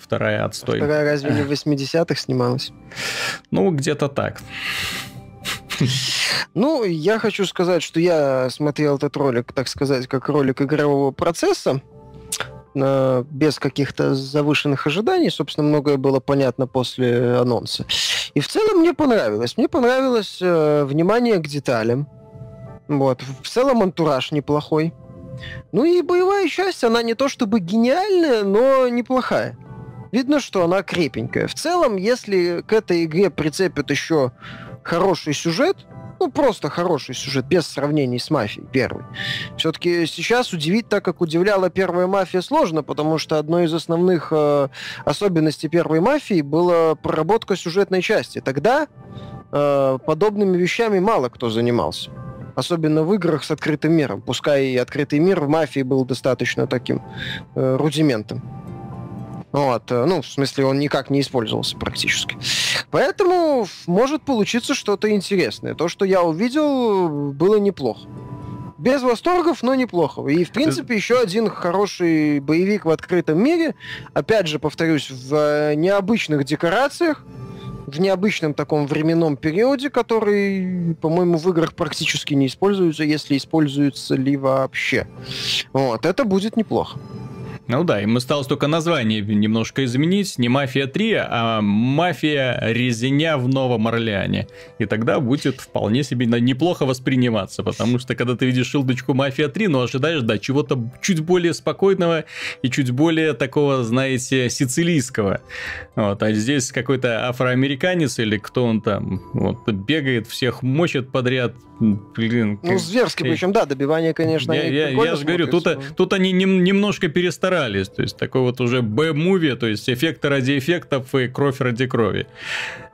вторая отстой. Вторая разве не в 80-х снималась? Ну, где-то так. Ну, я хочу сказать, что я смотрел этот ролик, так сказать, как ролик игрового процесса, без каких-то завышенных ожиданий. Собственно, многое было понятно после анонса. И в целом мне понравилось. Мне понравилось э, внимание к деталям. Вот. В целом антураж неплохой. Ну и боевая часть, она не то чтобы гениальная, но неплохая. Видно, что она крепенькая. В целом, если к этой игре прицепят еще хороший сюжет, ну, просто хороший сюжет, без сравнений с «Мафией» первой. Все-таки сейчас удивить так, как удивляла первая «Мафия» сложно, потому что одной из основных э, особенностей первой «Мафии» была проработка сюжетной части. Тогда э, подобными вещами мало кто занимался особенно в играх с открытым миром. Пускай и открытый мир в мафии был достаточно таким э, рудиментом. Вот, э, ну, в смысле, он никак не использовался практически. Поэтому может получиться что-то интересное. То, что я увидел, было неплохо. Без восторгов, но неплохо. И, в принципе, еще один хороший боевик в открытом мире. Опять же, повторюсь, в э, необычных декорациях в необычном таком временном периоде, который, по-моему, в играх практически не используется, если используется ли вообще. Вот, это будет неплохо. Ну да, им осталось только название немножко изменить. Не «Мафия 3», а «Мафия Резня в Новом Орлеане». И тогда будет вполне себе неплохо восприниматься, потому что когда ты видишь шилдочку «Мафия 3», ну ожидаешь, да, чего-то чуть более спокойного и чуть более такого, знаете, сицилийского. Вот, а здесь какой-то афроамериканец или кто он там, вот, бегает, всех мочит подряд. Блин. Ну, зверски, причем, да, добивание, конечно, Я, я, я же говорю, тут, тут они нем, немножко перестарались старались. То есть такой вот уже Б-муви, то есть эффекты ради эффектов и кровь ради крови.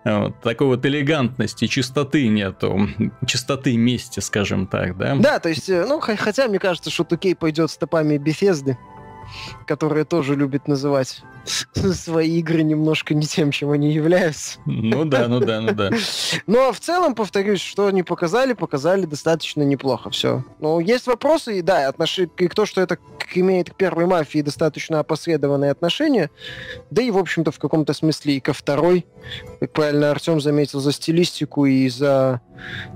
Вот, такой вот элегантности, чистоты нету, чистоты мести, скажем так, да? Да, то есть, э, ну, хотя мне кажется, что Тукей пойдет стопами Бефезды которые тоже любят называть свои игры немножко не тем, чем они являются. Ну да, ну да, ну да. <laughs> Но в целом, повторюсь, что они показали, показали достаточно неплохо все. Но есть вопросы, и да, отнош... и то, что это имеет к первой мафии достаточно опосредованные отношения, да и, в общем-то, в каком-то смысле и ко второй, как правильно Артем заметил, за стилистику и за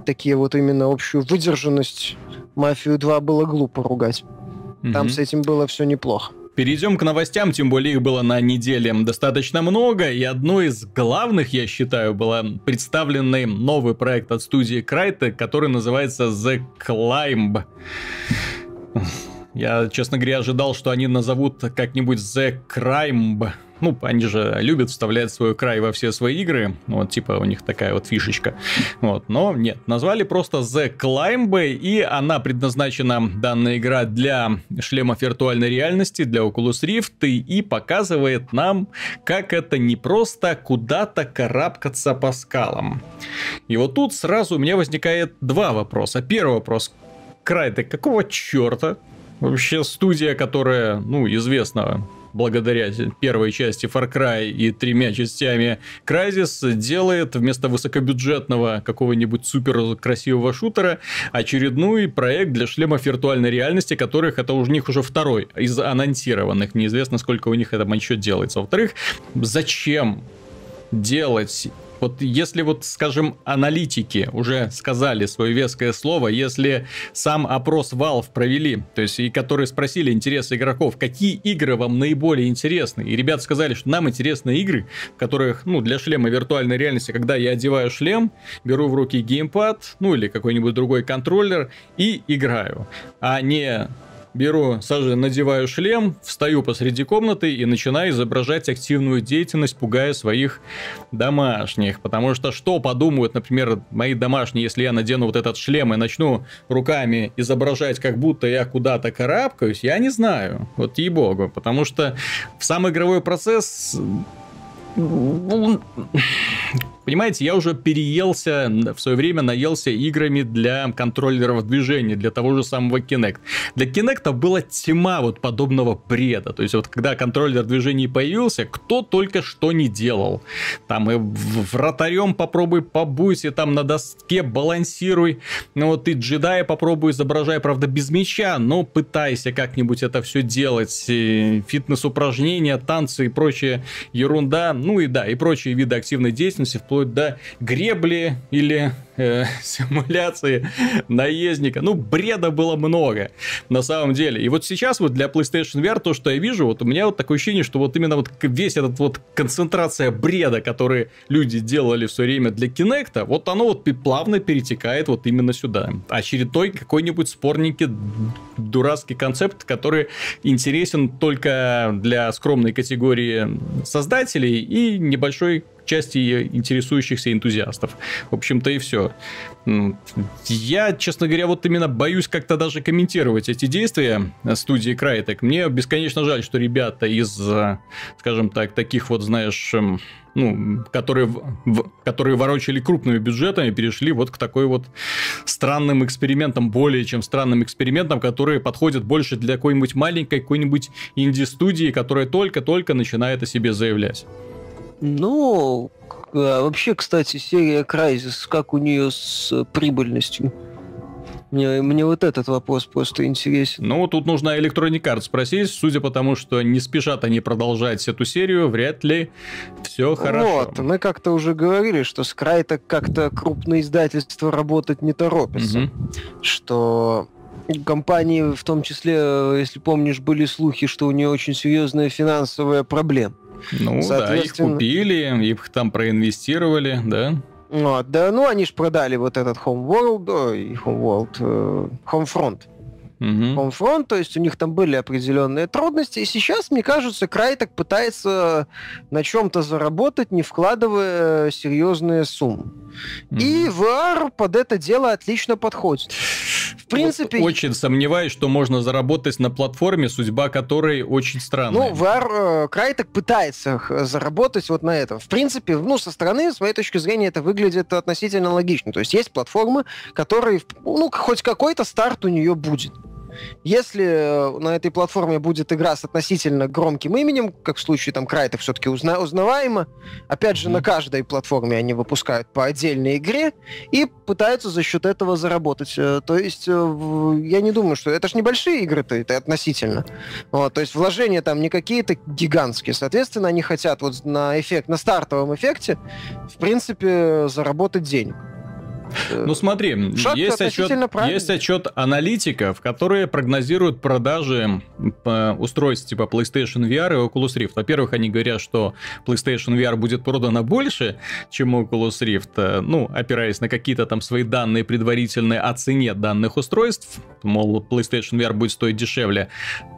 такие вот именно общую выдержанность Мафию 2 было глупо ругать. Там mm с этим было все неплохо. перейдем к новостям, тем более их было на неделе достаточно много, и одной из главных, я считаю, была представленный новый проект от студии Crytek, который называется The Climb. Я, честно говоря, ожидал, что они назовут как-нибудь The Crime. Ну, они же любят вставлять свой край во все свои игры. Вот, типа, у них такая вот фишечка. Вот, но нет, назвали просто The Climb, и она предназначена, данная игра, для шлемов виртуальной реальности, для Oculus Rift, и показывает нам, как это не просто куда-то карабкаться по скалам. И вот тут сразу у меня возникает два вопроса. Первый вопрос. Край, ты какого черта? Вообще студия, которая, ну, известна благодаря первой части Far Cry и тремя частями Crysis, делает вместо высокобюджетного какого-нибудь супер красивого шутера очередной проект для шлемов виртуальной реальности, которых это у них уже второй из анонсированных. Неизвестно, сколько у них это еще делается. Во-вторых, зачем делать вот если вот, скажем, аналитики уже сказали свое веское слово, если сам опрос Valve провели, то есть и которые спросили интересы игроков, какие игры вам наиболее интересны, и ребята сказали, что нам интересны игры, в которых, ну, для шлема виртуальной реальности, когда я одеваю шлем, беру в руки геймпад, ну, или какой-нибудь другой контроллер и играю, а не беру, сажу, надеваю шлем, встаю посреди комнаты и начинаю изображать активную деятельность, пугая своих домашних. Потому что что подумают, например, мои домашние, если я надену вот этот шлем и начну руками изображать, как будто я куда-то карабкаюсь, я не знаю. Вот ей-богу. Потому что в сам игровой процесс Понимаете, я уже переелся, в свое время наелся играми для контроллеров движения, для того же самого Kinect. Для Kinect была тьма вот подобного бреда. То есть вот когда контроллер движений появился, кто только что не делал. Там и вратарем попробуй побуйся, там на доске балансируй. Ну вот ты джедая попробуй изображай, правда, без меча, но пытайся как-нибудь это все делать. Фитнес-упражнения, танцы и прочая ерунда. Ну и да, и прочие виды активной деятельности, вплоть до гребли или э, симуляции наездника. Ну, бреда было много, на самом деле. И вот сейчас вот для PlayStation VR то, что я вижу, вот у меня вот такое ощущение, что вот именно вот весь этот вот концентрация бреда, который люди делали в свое время для Kinect, вот оно вот плавно перетекает вот именно сюда. Очередной какой-нибудь спорненький дурацкий концепт, который интересен только для скромной категории создателей и небольшой части интересующихся энтузиастов. В общем-то и все. Я, честно говоря, вот именно боюсь как-то даже комментировать эти действия студии Crytek. Мне бесконечно жаль, что ребята из, скажем так, таких вот, знаешь, эм, ну, которые, в, которые ворочали крупными бюджетами, перешли вот к такой вот странным экспериментам, более чем странным экспериментам, которые подходят больше для какой-нибудь маленькой, какой-нибудь инди-студии, которая только-только начинает о себе заявлять. Ну, а вообще, кстати, серия Crysis, как у нее с прибыльностью? Мне, мне вот этот вопрос просто интересен. Ну, тут нужно Electronic Arts спросить. Судя по тому, что не спешат они продолжать эту серию, вряд ли все хорошо. Вот, мы как-то уже говорили, что с Крайта как-то крупное издательство работать не торопится. Угу. Что компании, в том числе, если помнишь, были слухи, что у нее очень серьезная финансовая проблема. Ну да, их купили, их там проинвестировали, да. Вот, да, ну они же продали вот этот Homeworld, ой, Homeworld, э, Homefront. Угу. Homefront, то есть у них там были определенные трудности, и сейчас, мне кажется, Крайтек пытается на чем-то заработать, не вкладывая серьезные суммы. Угу. И VR под это дело отлично подходит принципе... Вот очень сомневаюсь, что можно заработать на платформе, судьба которой очень странная. Ну, VR, э, пытается заработать вот на этом. В принципе, ну, со стороны, с моей точки зрения, это выглядит относительно логично. То есть есть платформы, которые, ну, хоть какой-то старт у нее будет. Если э, на этой платформе будет игра с относительно громким именем, как в случае там Крайта все-таки узна узнаваемо, опять же, mm-hmm. на каждой платформе они выпускают по отдельной игре и пытаются за счет этого заработать. Э, то есть э, я не думаю, что... Это же небольшие игры-то, это относительно. Вот, то есть вложения там не какие-то гигантские. Соответственно, они хотят вот на эффект, на стартовом эффекте, в принципе, заработать денег. Э, ну смотри, Шаг есть отчет, есть отчет аналитиков, которые прогнозируют продажи устройств типа PlayStation VR и Oculus Rift. Во-первых, они говорят, что PlayStation VR будет продано больше, чем Oculus Rift, э, ну, опираясь на какие-то там свои данные предварительные о цене данных устройств, мол, PlayStation VR будет стоить дешевле.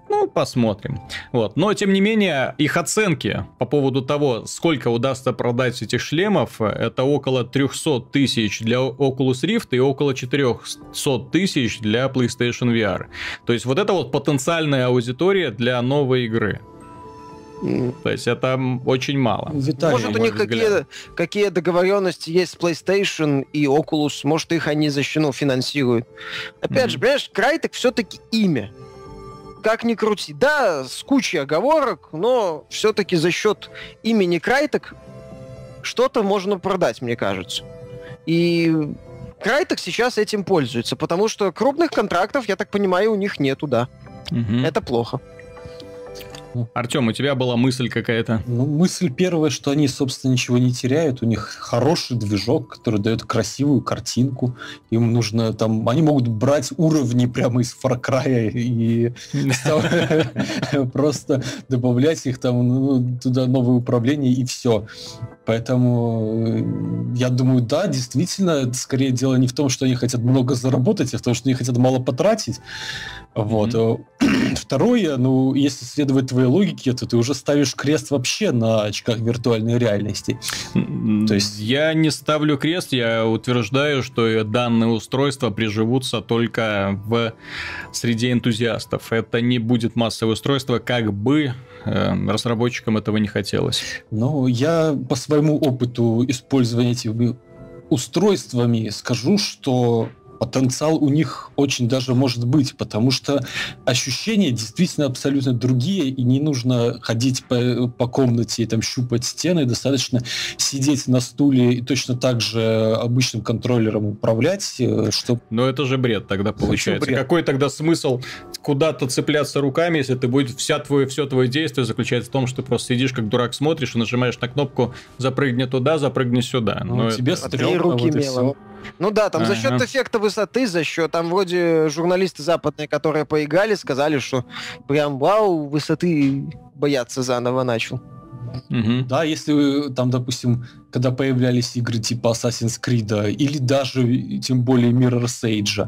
Ну, посмотрим. Вот. Но, тем не менее, их оценки по поводу того, сколько удастся продать этих шлемов, это около 300 тысяч для Oculus Rift и около 400 тысяч для PlayStation VR. То есть, вот это вот потенциальная аудитория для новой игры. То есть это очень мало. Виталий, может, у них какие, какие договоренности есть с PlayStation и Oculus, может, их они защищену финансируют. Опять mm-hmm. же, понимаешь, Крайтек все-таки имя как ни крути. Да, с кучей оговорок, но все-таки за счет имени Крайтек что-то можно продать, мне кажется. И Крайтек сейчас этим пользуется, потому что крупных контрактов, я так понимаю, у них нету, да. Угу. Это плохо. Артем, у тебя была мысль какая-то? Ну, мысль первая, что они, собственно, ничего не теряют. У них хороший движок, который дает красивую картинку. Им нужно там... Они могут брать уровни прямо из Far Cry и <laughs> просто добавлять их там ну, туда новые управления и все. Поэтому э, я думаю, да, действительно, скорее дело не в том, что они хотят много заработать, а в том, что они хотят мало потратить. Вот. Mm-hmm. <clears throat> Второе, ну, если следовать твоей логике, то ты уже ставишь крест вообще на очках виртуальной реальности. То есть я не ставлю крест, я утверждаю, что данные устройства приживутся только в среде энтузиастов. Это не будет массовое устройство, как бы разработчикам этого не хотелось. Ну, я по своему опыту использования этими устройствами скажу, что потенциал у них очень даже может быть, потому что ощущения действительно абсолютно другие, и не нужно ходить по, по комнате и там щупать стены, достаточно сидеть на стуле и точно так же обычным контроллером управлять, э, что... Но это же бред тогда получается. Бред? Какой тогда смысл куда-то цепляться руками, если ты будет вся твое, все твое действие заключается в том, что ты просто сидишь как дурак смотришь и нажимаешь на кнопку запрыгни туда, запрыгни сюда. Ну, Но тебе это... стрёмно, руки вот мелом. Ну да, там ага. за счет эффекта высоты, за счет там вроде журналисты западные, которые поиграли, сказали, что прям вау, высоты бояться заново начал. Угу. Да, если там, допустим, когда появлялись игры типа Assassin's Creed или даже тем более Mirror's Edge,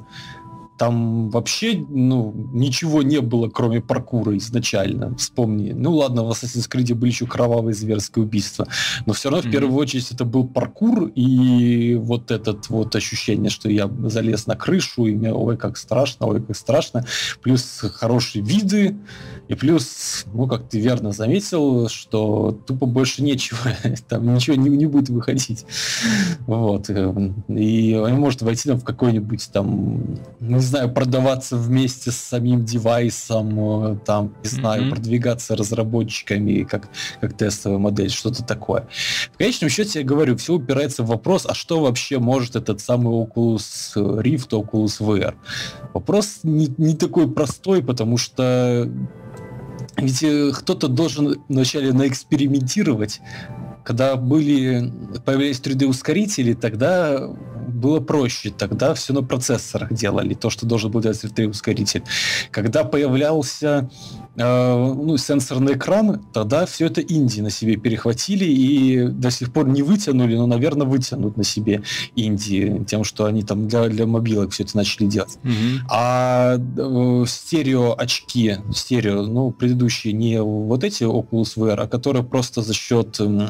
там вообще, ну, ничего не было, кроме паркура изначально. Вспомни. Ну ладно, в Assassin's Creed были еще кровавые зверские убийства. Но все равно, mm-hmm. в первую очередь, это был паркур и вот этот вот ощущение, что я залез на крышу, и мне, ой, как страшно, ой, как страшно. Плюс хорошие виды, и плюс, ну, как ты верно заметил, что тупо больше нечего. <laughs> Там ничего не, не будет выходить. Вот. И он может войти там в какой-нибудь там, ну, знаю, продаваться вместе с самим девайсом, э, там, не знаю, mm-hmm. продвигаться разработчиками как, как тестовая модель, что-то такое. В конечном счете, я говорю, все упирается в вопрос, а что вообще может этот самый Oculus Rift, Oculus VR? Вопрос не, не такой простой, потому что ведь кто-то должен вначале наэкспериментировать, когда были, появились 3D-ускорители, тогда было проще. Тогда все на процессорах делали, то, что должен был делать 3D-ускоритель. Когда появлялся ну, сенсорный экран, тогда все это Инди на себе перехватили и до сих пор не вытянули, но, наверное, вытянут на себе Инди тем, что они там для, для мобилок все это начали делать. Mm-hmm. А э, стерео очки, стерео, ну, предыдущие не вот эти Oculus VR, а которые просто за счет э,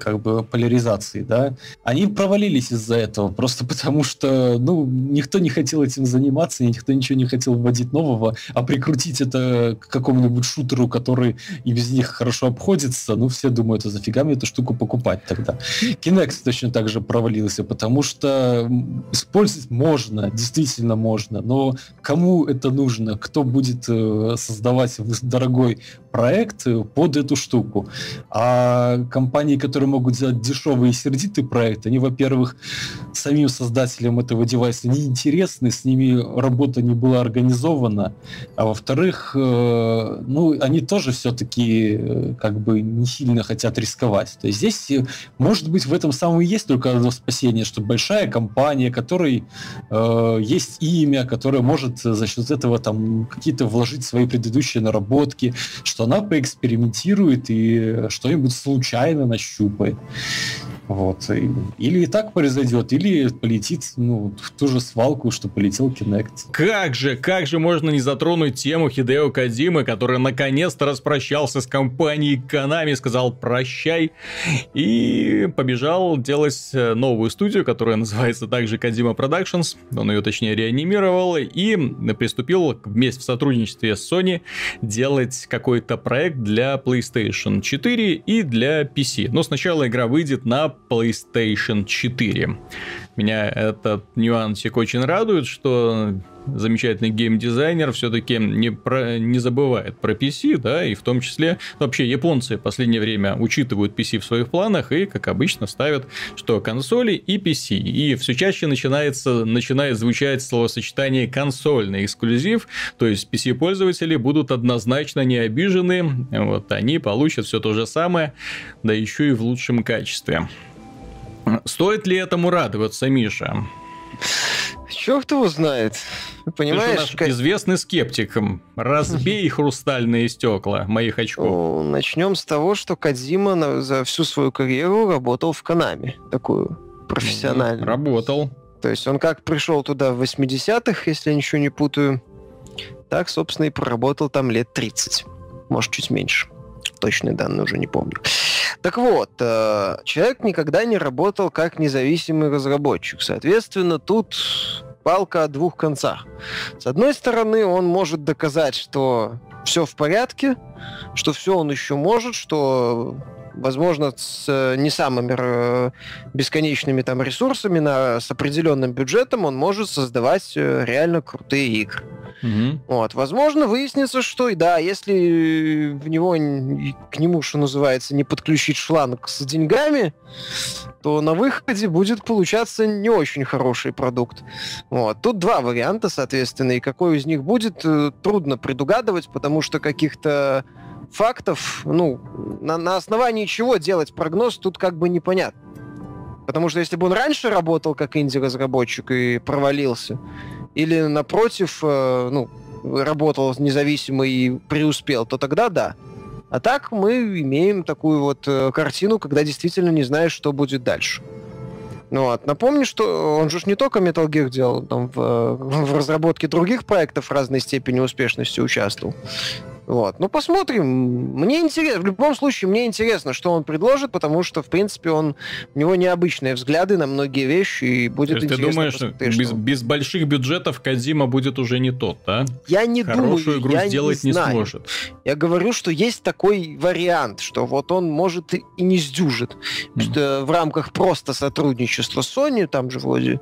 как бы поляризации, да, они провалились из-за этого, просто потому что, ну, никто не хотел этим заниматься, никто ничего не хотел вводить нового, а прикрутить это к какому-нибудь шутеру, который и без них хорошо обходится, ну, все думают, а зафига мне эту штуку покупать тогда. Kinect точно так же провалился, потому что использовать можно, действительно можно, но кому это нужно, кто будет э, создавать дорогой проект под эту штуку. А компании, которые могут сделать дешевый и сердитый проект, они, во-первых, самим создателям этого девайса не интересны, с ними работа не была организована, а во-вторых, э, ну, они тоже все-таки э, как бы не сильно хотят рисковать. То есть здесь, э, может быть, в этом самом и есть только одно спасение, что большая компания, которой э, есть имя, которая может за счет этого там какие-то вложить свои предыдущие наработки, что она поэкспериментирует и что-нибудь случайно нащупает. Вот. Или и так произойдет, или полетит ну, в ту же свалку, что полетел Kinect. Как же, как же можно не затронуть тему Хидео Кадимы, который наконец-то распрощался с компанией Konami, сказал прощай и побежал делать э, новую студию, которая называется также Кадима Productions. Он ее точнее реанимировал и приступил вместе в сотрудничестве с Sony делать какой-то проект для PlayStation 4 и для PC. Но сначала игра выйдет на PlayStation 4. Меня этот нюансик очень радует, что замечательный геймдизайнер все-таки не, про, не забывает про PC, да, и в том числе вообще японцы в последнее время учитывают PC в своих планах и, как обычно, ставят, что консоли и PC. И все чаще начинается, начинает звучать словосочетание консольный эксклюзив, то есть PC-пользователи будут однозначно не обижены, вот они получат все то же самое, да еще и в лучшем качестве. Стоит ли этому радоваться, Миша? Черт его знает. Понимаешь? Ты известный скептик. Разбей хрустальные стекла моих очков. Начнем с того, что Кадзима за всю свою карьеру работал в Канаме. Такую профессиональную. Работал. То есть он как пришел туда в 80-х, если я ничего не путаю, так, собственно, и проработал там лет 30. Может, чуть меньше. Точные данные уже не помню. Так вот, э, человек никогда не работал как независимый разработчик. Соответственно, тут палка о двух концах. С одной стороны, он может доказать, что все в порядке, что все он еще может, что возможно, с э, не самыми э, бесконечными там ресурсами, на, с определенным бюджетом он может создавать реально крутые игры. Угу. Вот, возможно, выяснится, что и да, если в него к нему, что называется, не подключить шланг с деньгами, то на выходе будет получаться не очень хороший продукт. Вот. Тут два варианта, соответственно, и какой из них будет, э, трудно предугадывать, потому что каких-то фактов, ну, на, на основании чего делать прогноз, тут как бы непонятно. Потому что если бы он раньше работал как инди-разработчик и провалился, или, напротив, э, ну, работал независимо и преуспел, то тогда да. А так мы имеем такую вот э, картину, когда действительно не знаешь, что будет дальше. Ну вот. Напомню, что он же не только Metal Gear делал, там в, в разработке других проектов разной степени успешности участвовал. Вот. Ну, посмотрим. Мне интересно, в любом случае, мне интересно, что он предложит, потому что, в принципе, он, у него необычные взгляды на многие вещи, и будет То есть интересно. Ты думаешь, без, без больших бюджетов Кадима будет уже не тот, да? Я не Хорошую думаю, игру я сделать не, не знаю. сможет. Я говорю, что есть такой вариант, что вот он может и не сдюжит. Mm. Что в рамках просто сотрудничества с Sony, там же вроде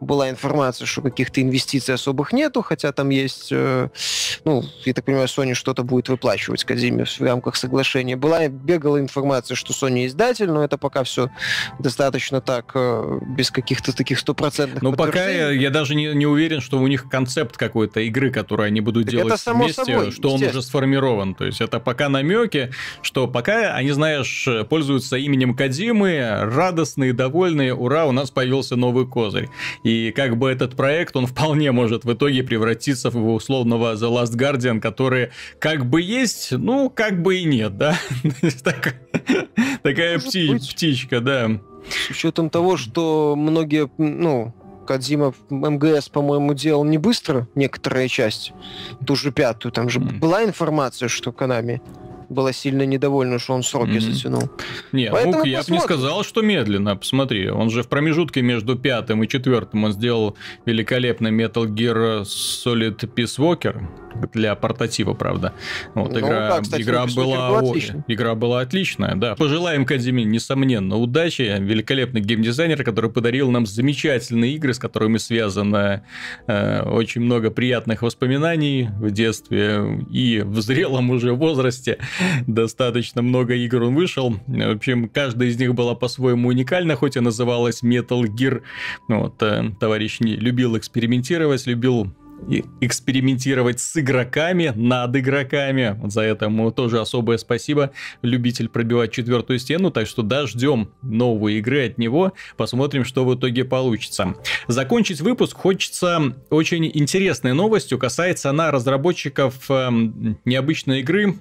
была информация, что каких-то инвестиций особых нету, хотя там есть, э, ну, я так понимаю, Sony что-то будет выплачивать Казиме в рамках соглашения. Была, бегала информация, что Sony издатель, но это пока все достаточно так, э, без каких-то таких стопроцентных Но пока я, я даже не, не уверен, что у них концепт какой-то игры, которую они будут так делать это вместе, собой, что он уже сформирован. То есть это пока намеки, что пока они, знаешь, пользуются именем Кадимы, радостные, довольные, ура, у нас появился новый козырь. И как бы этот проект, он вполне может в итоге превратиться в условного The Last Guardian, который как бы есть, ну, как бы и нет, да? <laughs> Такая птичка, да. С учетом того, что многие, ну, Кадзима МГС, по-моему, делал не быстро, некоторая часть, ту же пятую, там же была информация, что Канами была сильно недовольна, что он сроки mm-hmm. затянул. Не, Поэтому ну, я бы не сказал, что медленно. Посмотри, он же в промежутке между пятым и четвертым он сделал великолепный Metal Gear Solid Peace Walker. Для портатива, правда. Вот, Ну, игра, да, кстати, игра, была, Soldier был о- отличный. игра была отличная, да. Пожелаем Кадзиме, несомненно, удачи. Великолепный геймдизайнер, который подарил нам замечательные игры, с которыми связано э, очень много приятных воспоминаний в детстве и в зрелом уже возрасте. Достаточно много игр он вышел. В общем, каждая из них была по-своему уникальна, хоть и называлась Metal Gear. Вот, э, товарищ не любил экспериментировать, любил экспериментировать с игроками, над игроками. За это ему тоже особое спасибо. Любитель пробивать четвертую стену, так что да, ждем новые игры от него, посмотрим, что в итоге получится. Закончить выпуск хочется очень интересной новостью, касается она разработчиков эм, необычной игры,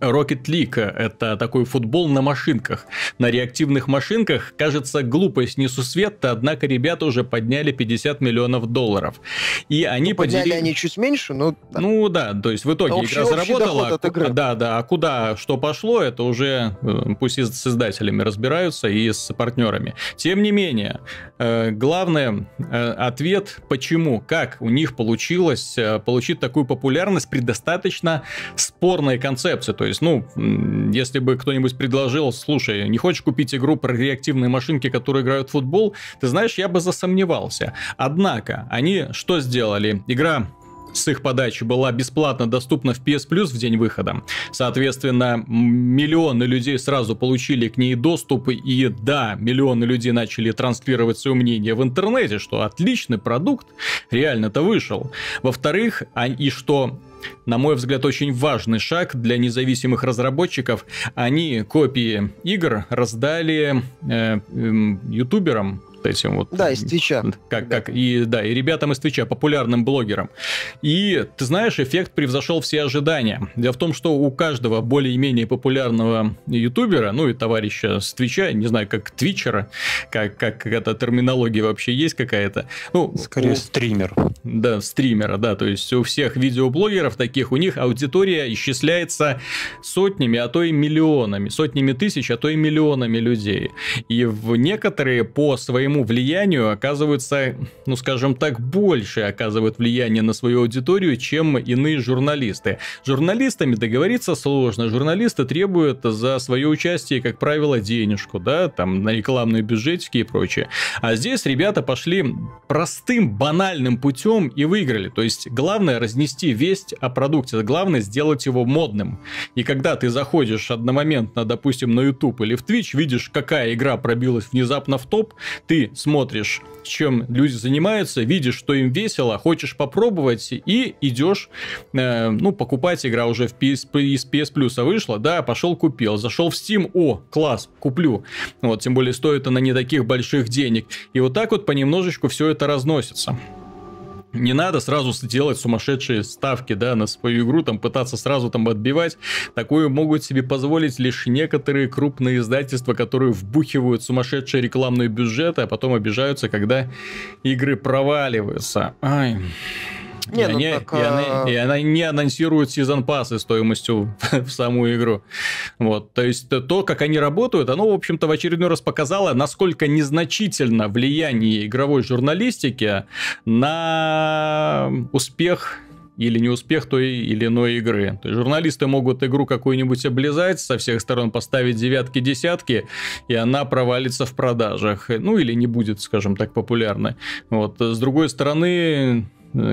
Rocket League – это такой футбол на машинках. На реактивных машинках, кажется, глупость несусветта, однако ребята уже подняли 50 миллионов долларов. И они Подняли поделили... они чуть меньше, но... да. Ну да, то есть в итоге Общий- игра заработала, а игры. да, да, а куда что пошло, это уже э, пусть и с издателями разбираются и с партнерами. Тем не менее, э, главное э, ответ, почему, как у них получилось получить такую популярность при достаточно спорной концепции. То есть, ну, м, если бы кто-нибудь предложил, слушай, не хочешь купить игру про реактивные машинки, которые играют в футбол, ты знаешь, я бы засомневался. Однако, они что сделали? Игра с их подачи была бесплатно доступна в PS Plus в день выхода. Соответственно, миллионы людей сразу получили к ней доступ, и да, миллионы людей начали транслировать свое мнение в интернете, что отличный продукт, реально-то вышел. Во-вторых, а- и что на мой взгляд, очень важный шаг для независимых разработчиков. Они копии игр раздали э, эм, ютуберам, вот этим вот. Да, из Твича. Как, как, и, да, и ребятам из Твича, популярным блогерам. И, ты знаешь, эффект превзошел все ожидания. Дело в том, что у каждого более-менее популярного ютубера, ну и товарища с Твича, не знаю, как твичера, как, как какая-то терминология вообще есть какая-то. Ну, Скорее у- стример. да, стримера, да, то есть у всех видеоблогеров таких, у них аудитория исчисляется сотнями, а то и миллионами, сотнями тысяч, а то и миллионами людей. И в некоторые по своему влиянию оказываются, ну скажем так, больше оказывают влияние на свою аудиторию, чем иные журналисты. Журналистами договориться сложно, журналисты требуют за свое участие, как правило, денежку, да, там на рекламные бюджетики и прочее. А здесь ребята пошли простым, банальным путем и выиграли. То есть главное разнести весть о продукте, главное сделать его модным. И когда ты заходишь одномоментно, допустим, на YouTube или в Twitch, видишь, какая игра пробилась внезапно в топ, ты смотришь, чем люди занимаются, видишь, что им весело, хочешь попробовать и идешь, э, ну, покупать игра уже в PS, из PS Plus вышла, да, пошел купил, зашел в Steam, о, класс, куплю. Вот, тем более стоит она не таких больших денег. И вот так вот понемножечку все это разносится. Не надо сразу делать сумасшедшие ставки, да, на свою игру, там пытаться сразу там отбивать. Такое могут себе позволить лишь некоторые крупные издательства, которые вбухивают сумасшедшие рекламные бюджеты, а потом обижаются, когда игры проваливаются. Ай. Не, и, ну они, так, и, они- а- и она не анонсируют сезон пассы стоимостью <laughs> в саму игру. Вот, то есть то- как они работают, оно, в общем-то, в очередной раз показало, насколько незначительно влияние игровой журналистики на успех или не успех той или иной игры. То есть журналисты могут игру какую-нибудь облизать, со всех сторон поставить девятки-десятки, и она провалится в продажах. Ну, или не будет, скажем так, популярной. Вот. С другой стороны,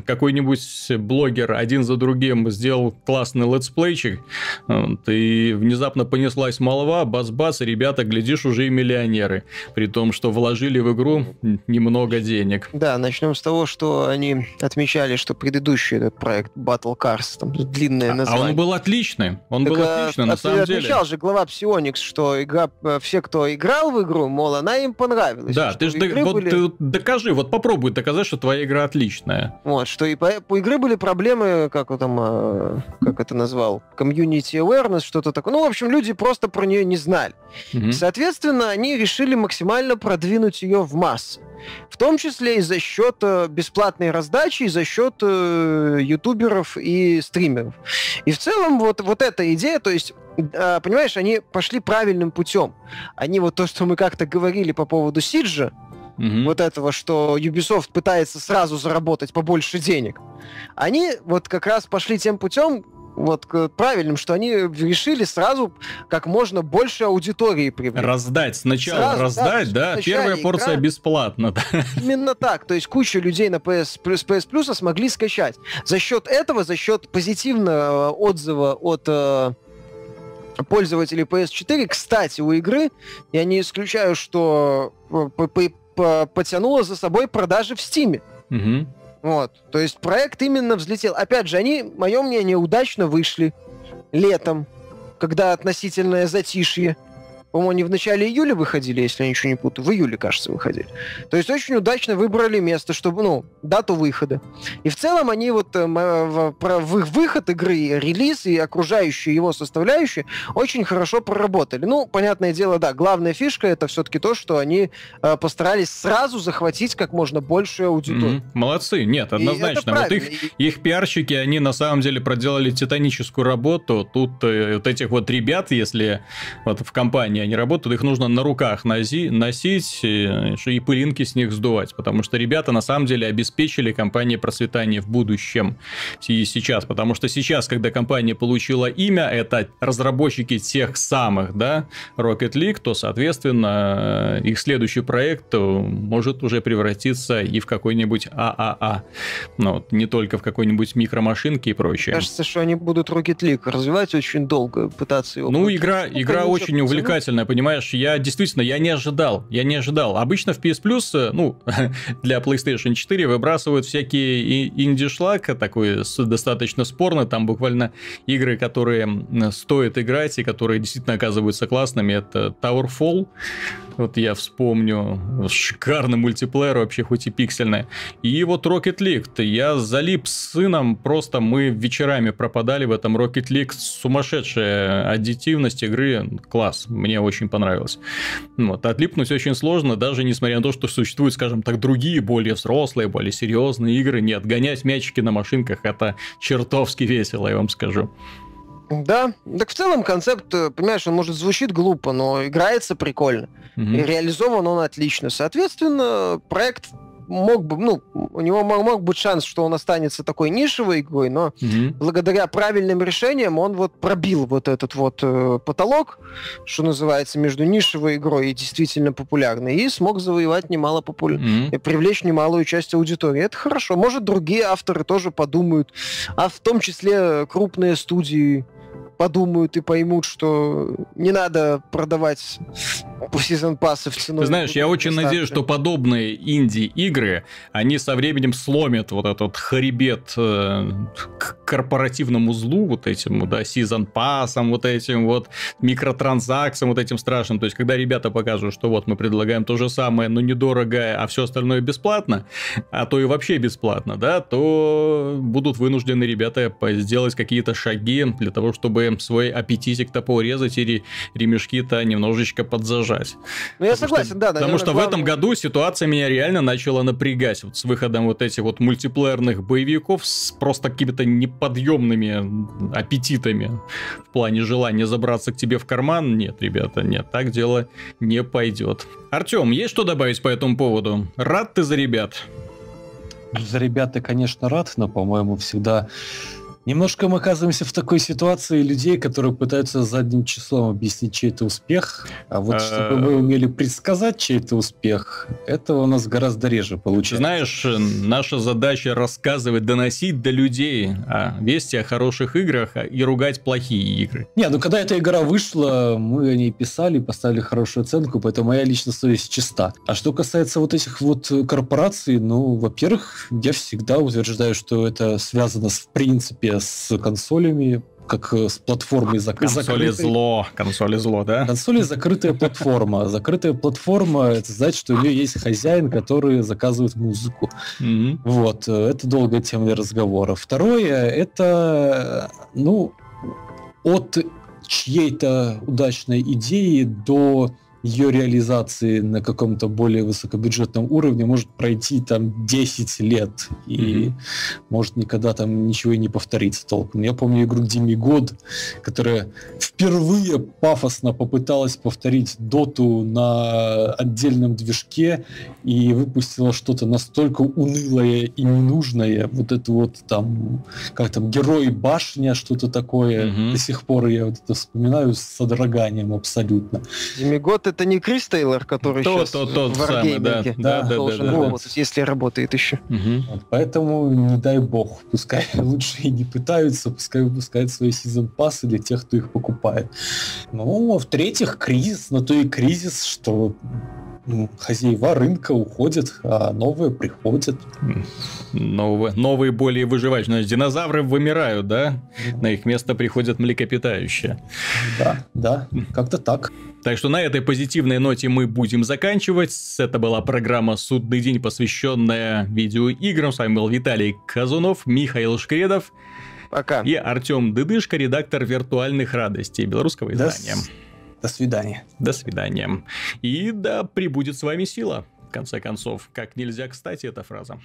какой-нибудь блогер один за другим сделал классный летсплейчик, вот, и внезапно понеслась молва, бац-бац, и ребята, глядишь, уже и миллионеры, при том, что вложили в игру немного денег. Да, начнем с того, что они отмечали, что предыдущий этот проект Battle Cars, там длинное А название. он был отличный, он Так, был а, отличный, на от- самом деле. Отмечал же глава Psionics, что игра, э, все, кто играл в игру, мол, она им понравилась. Да, ты же игры вот были- ты вот докажи, вот попробуй доказать, что твоя игра отличная. Вот, что и по, у игры были проблемы, как он там, э, как это назвал, community awareness, что-то такое. Ну, в общем, люди просто про нее не знали. Мгм. Соответственно, они решили максимально продвинуть ее в массы. В том числе и за счет э, бесплатной раздачи, и за счет э, ютуберов и стримеров. И в целом вот, вот эта идея, то есть, э, понимаешь, они пошли правильным путем. Они вот то, что мы как-то говорили по поводу Сиджа, угу. вот этого, что Ubisoft пытается сразу заработать побольше денег, они вот как раз пошли тем путем, вот правильным, что они решили сразу как можно больше аудитории привлечь. Раздать. Сначала сразу, раздать, да? да? Первая порция игра... бесплатно. Именно так. То есть куча людей на PS, PS Plus смогли скачать. За счет этого, за счет позитивного отзыва от э, пользователей PS4, кстати, у игры, я не исключаю, что э, потянуло за собой продажи в Стиме. Угу. Вот. То есть проект именно взлетел. Опять же, они, мое мнение, удачно вышли летом, когда относительное затишье. По-моему, они в начале июля выходили, если я ничего не путаю. В июле, кажется, выходили. То есть очень удачно выбрали место, чтобы, ну, дату выхода. И в целом они вот э, в, в их выход игры, релиз и окружающие его составляющие очень хорошо проработали. Ну, понятное дело, да, главная фишка это все-таки то, что они э, постарались сразу захватить как можно большую аудиторию. Mm-hmm. Молодцы, нет, однозначно. Вот их, их пиарщики, они на самом деле проделали титаническую работу. Тут э, вот этих вот ребят, если вот в компании они работают, их нужно на руках носи, носить э, и пылинки с них сдувать, потому что ребята на самом деле обеспечили компании процветание в будущем и сейчас, потому что сейчас, когда компания получила имя, это разработчики тех самых, да, Rocket League, то, соответственно, их следующий проект может уже превратиться и в какой-нибудь ААА, ну, вот, не только в какой-нибудь микромашинки и прочее. Кажется, что они будут Rocket League развивать очень долго, пытаться его... Ну, игра, игра очень увлекательная увлекательная, понимаешь, я действительно, я не ожидал, я не ожидал. Обычно в PS Plus, э, ну, <laughs> для PlayStation 4 выбрасывают всякие инди-шлак, такой достаточно спорный, там буквально игры, которые стоит играть и которые действительно оказываются классными, это Towerfall, вот я вспомню, шикарный мультиплеер вообще, хоть и пиксельный. И вот Rocket League, я залип с сыном, просто мы вечерами пропадали в этом Rocket League, сумасшедшая аддитивность игры, класс, мне очень понравилось. Вот, отлипнуть очень сложно, даже несмотря на то, что существуют, скажем так, другие, более взрослые, более серьезные игры. Нет, гонять мячики на машинках это чертовски весело, я вам скажу. Да, так в целом концепт, э, понимаешь, он может звучит глупо, но играется прикольно. Mm-hmm. И реализован он отлично. Соответственно, проект мог бы, ну, у него мог, мог быть шанс, что он останется такой нишевой игрой, но mm-hmm. благодаря правильным решениям он вот пробил вот этот вот э, потолок, что называется, между нишевой игрой и действительно популярной, и смог завоевать немало популярности, mm-hmm. привлечь немалую часть аудитории. Это хорошо. Может, другие авторы тоже подумают, а в том числе крупные студии подумают и поймут, что не надо продавать сезон пассы в цену. Ты знаешь, я очень надеюсь, что подобные инди-игры, они со временем сломят вот этот хребет э, к корпоративному злу, вот этим, да, сезон пассом, вот этим вот микротранзакциям, вот этим страшным. То есть, когда ребята покажут, что вот мы предлагаем то же самое, но недорого, а все остальное бесплатно, а то и вообще бесплатно, да, то будут вынуждены ребята сделать какие-то шаги для того, чтобы свой аппетитик-то поурезать и ремешки-то немножечко подзажать. Ну, я потому согласен, что, да. Наверное, потому что главное... в этом году ситуация меня реально начала напрягать. Вот с выходом вот этих вот мультиплеерных боевиков с просто какими-то неподъемными аппетитами в плане желания забраться к тебе в карман. Нет, ребята, нет, так дело не пойдет. Артем, есть что добавить по этому поводу? Рад ты за ребят? За ребят я, конечно, рад, но, по-моему, всегда Немножко мы оказываемся в такой ситуации людей, которые пытаются задним числом объяснить чей-то успех, а вот чтобы мы умели предсказать чей-то успех, этого у нас гораздо реже получается. Знаешь, наша задача рассказывать, доносить до людей о вести о хороших играх и ругать плохие игры. Не, ну когда эта игра вышла, мы о ней писали, поставили хорошую оценку, поэтому моя личная совесть чиста. А что касается вот этих вот корпораций, ну, во-первых, я всегда утверждаю, что это связано с, в принципе с консолями, как с платформой зак... Консоли закрытой. зло, консоли зло, да? Консоли закрытая платформа. Закрытая платформа, это значит, что у нее есть хозяин, который заказывает музыку. Mm-hmm. Вот, это долгая тема для разговора. Второе, это, ну, от чьей-то удачной идеи до ее реализации на каком-то более высокобюджетном уровне может пройти там 10 лет, и mm-hmm. может никогда там ничего и не повториться толком. Я помню игру Демигод, которая впервые пафосно попыталась повторить доту на отдельном движке и выпустила что-то настолько унылое и ненужное. Вот это вот там, как там, Герой Башня, что-то такое. Mm-hmm. До сих пор я вот это вспоминаю с содроганием абсолютно. Демигод это не Крис Тейлор, который то, сейчас то, тот в самый, да, да, да, должен да, да, работать, да. если работает еще. Угу. Вот, поэтому не дай бог, пускай <laughs> лучше и не пытаются, пускай выпускают свои сезон пассы для тех, кто их покупает. Ну, а в-третьих, кризис, но то и кризис, что хозяева рынка уходят, а новые приходят. Новые, новые более выживающие. Динозавры вымирают, да? На их место приходят млекопитающие. Да, да, как-то так. Так что на этой позитивной ноте мы будем заканчивать. Это была программа «Судный день», посвященная видеоиграм. С вами был Виталий Казунов, Михаил Шкредов. Пока. И Артем Дыдышко, редактор «Виртуальных радостей» белорусского издания. До, до свидания. До свидания. И да прибудет с вами сила. В конце концов, как нельзя кстати эта фраза.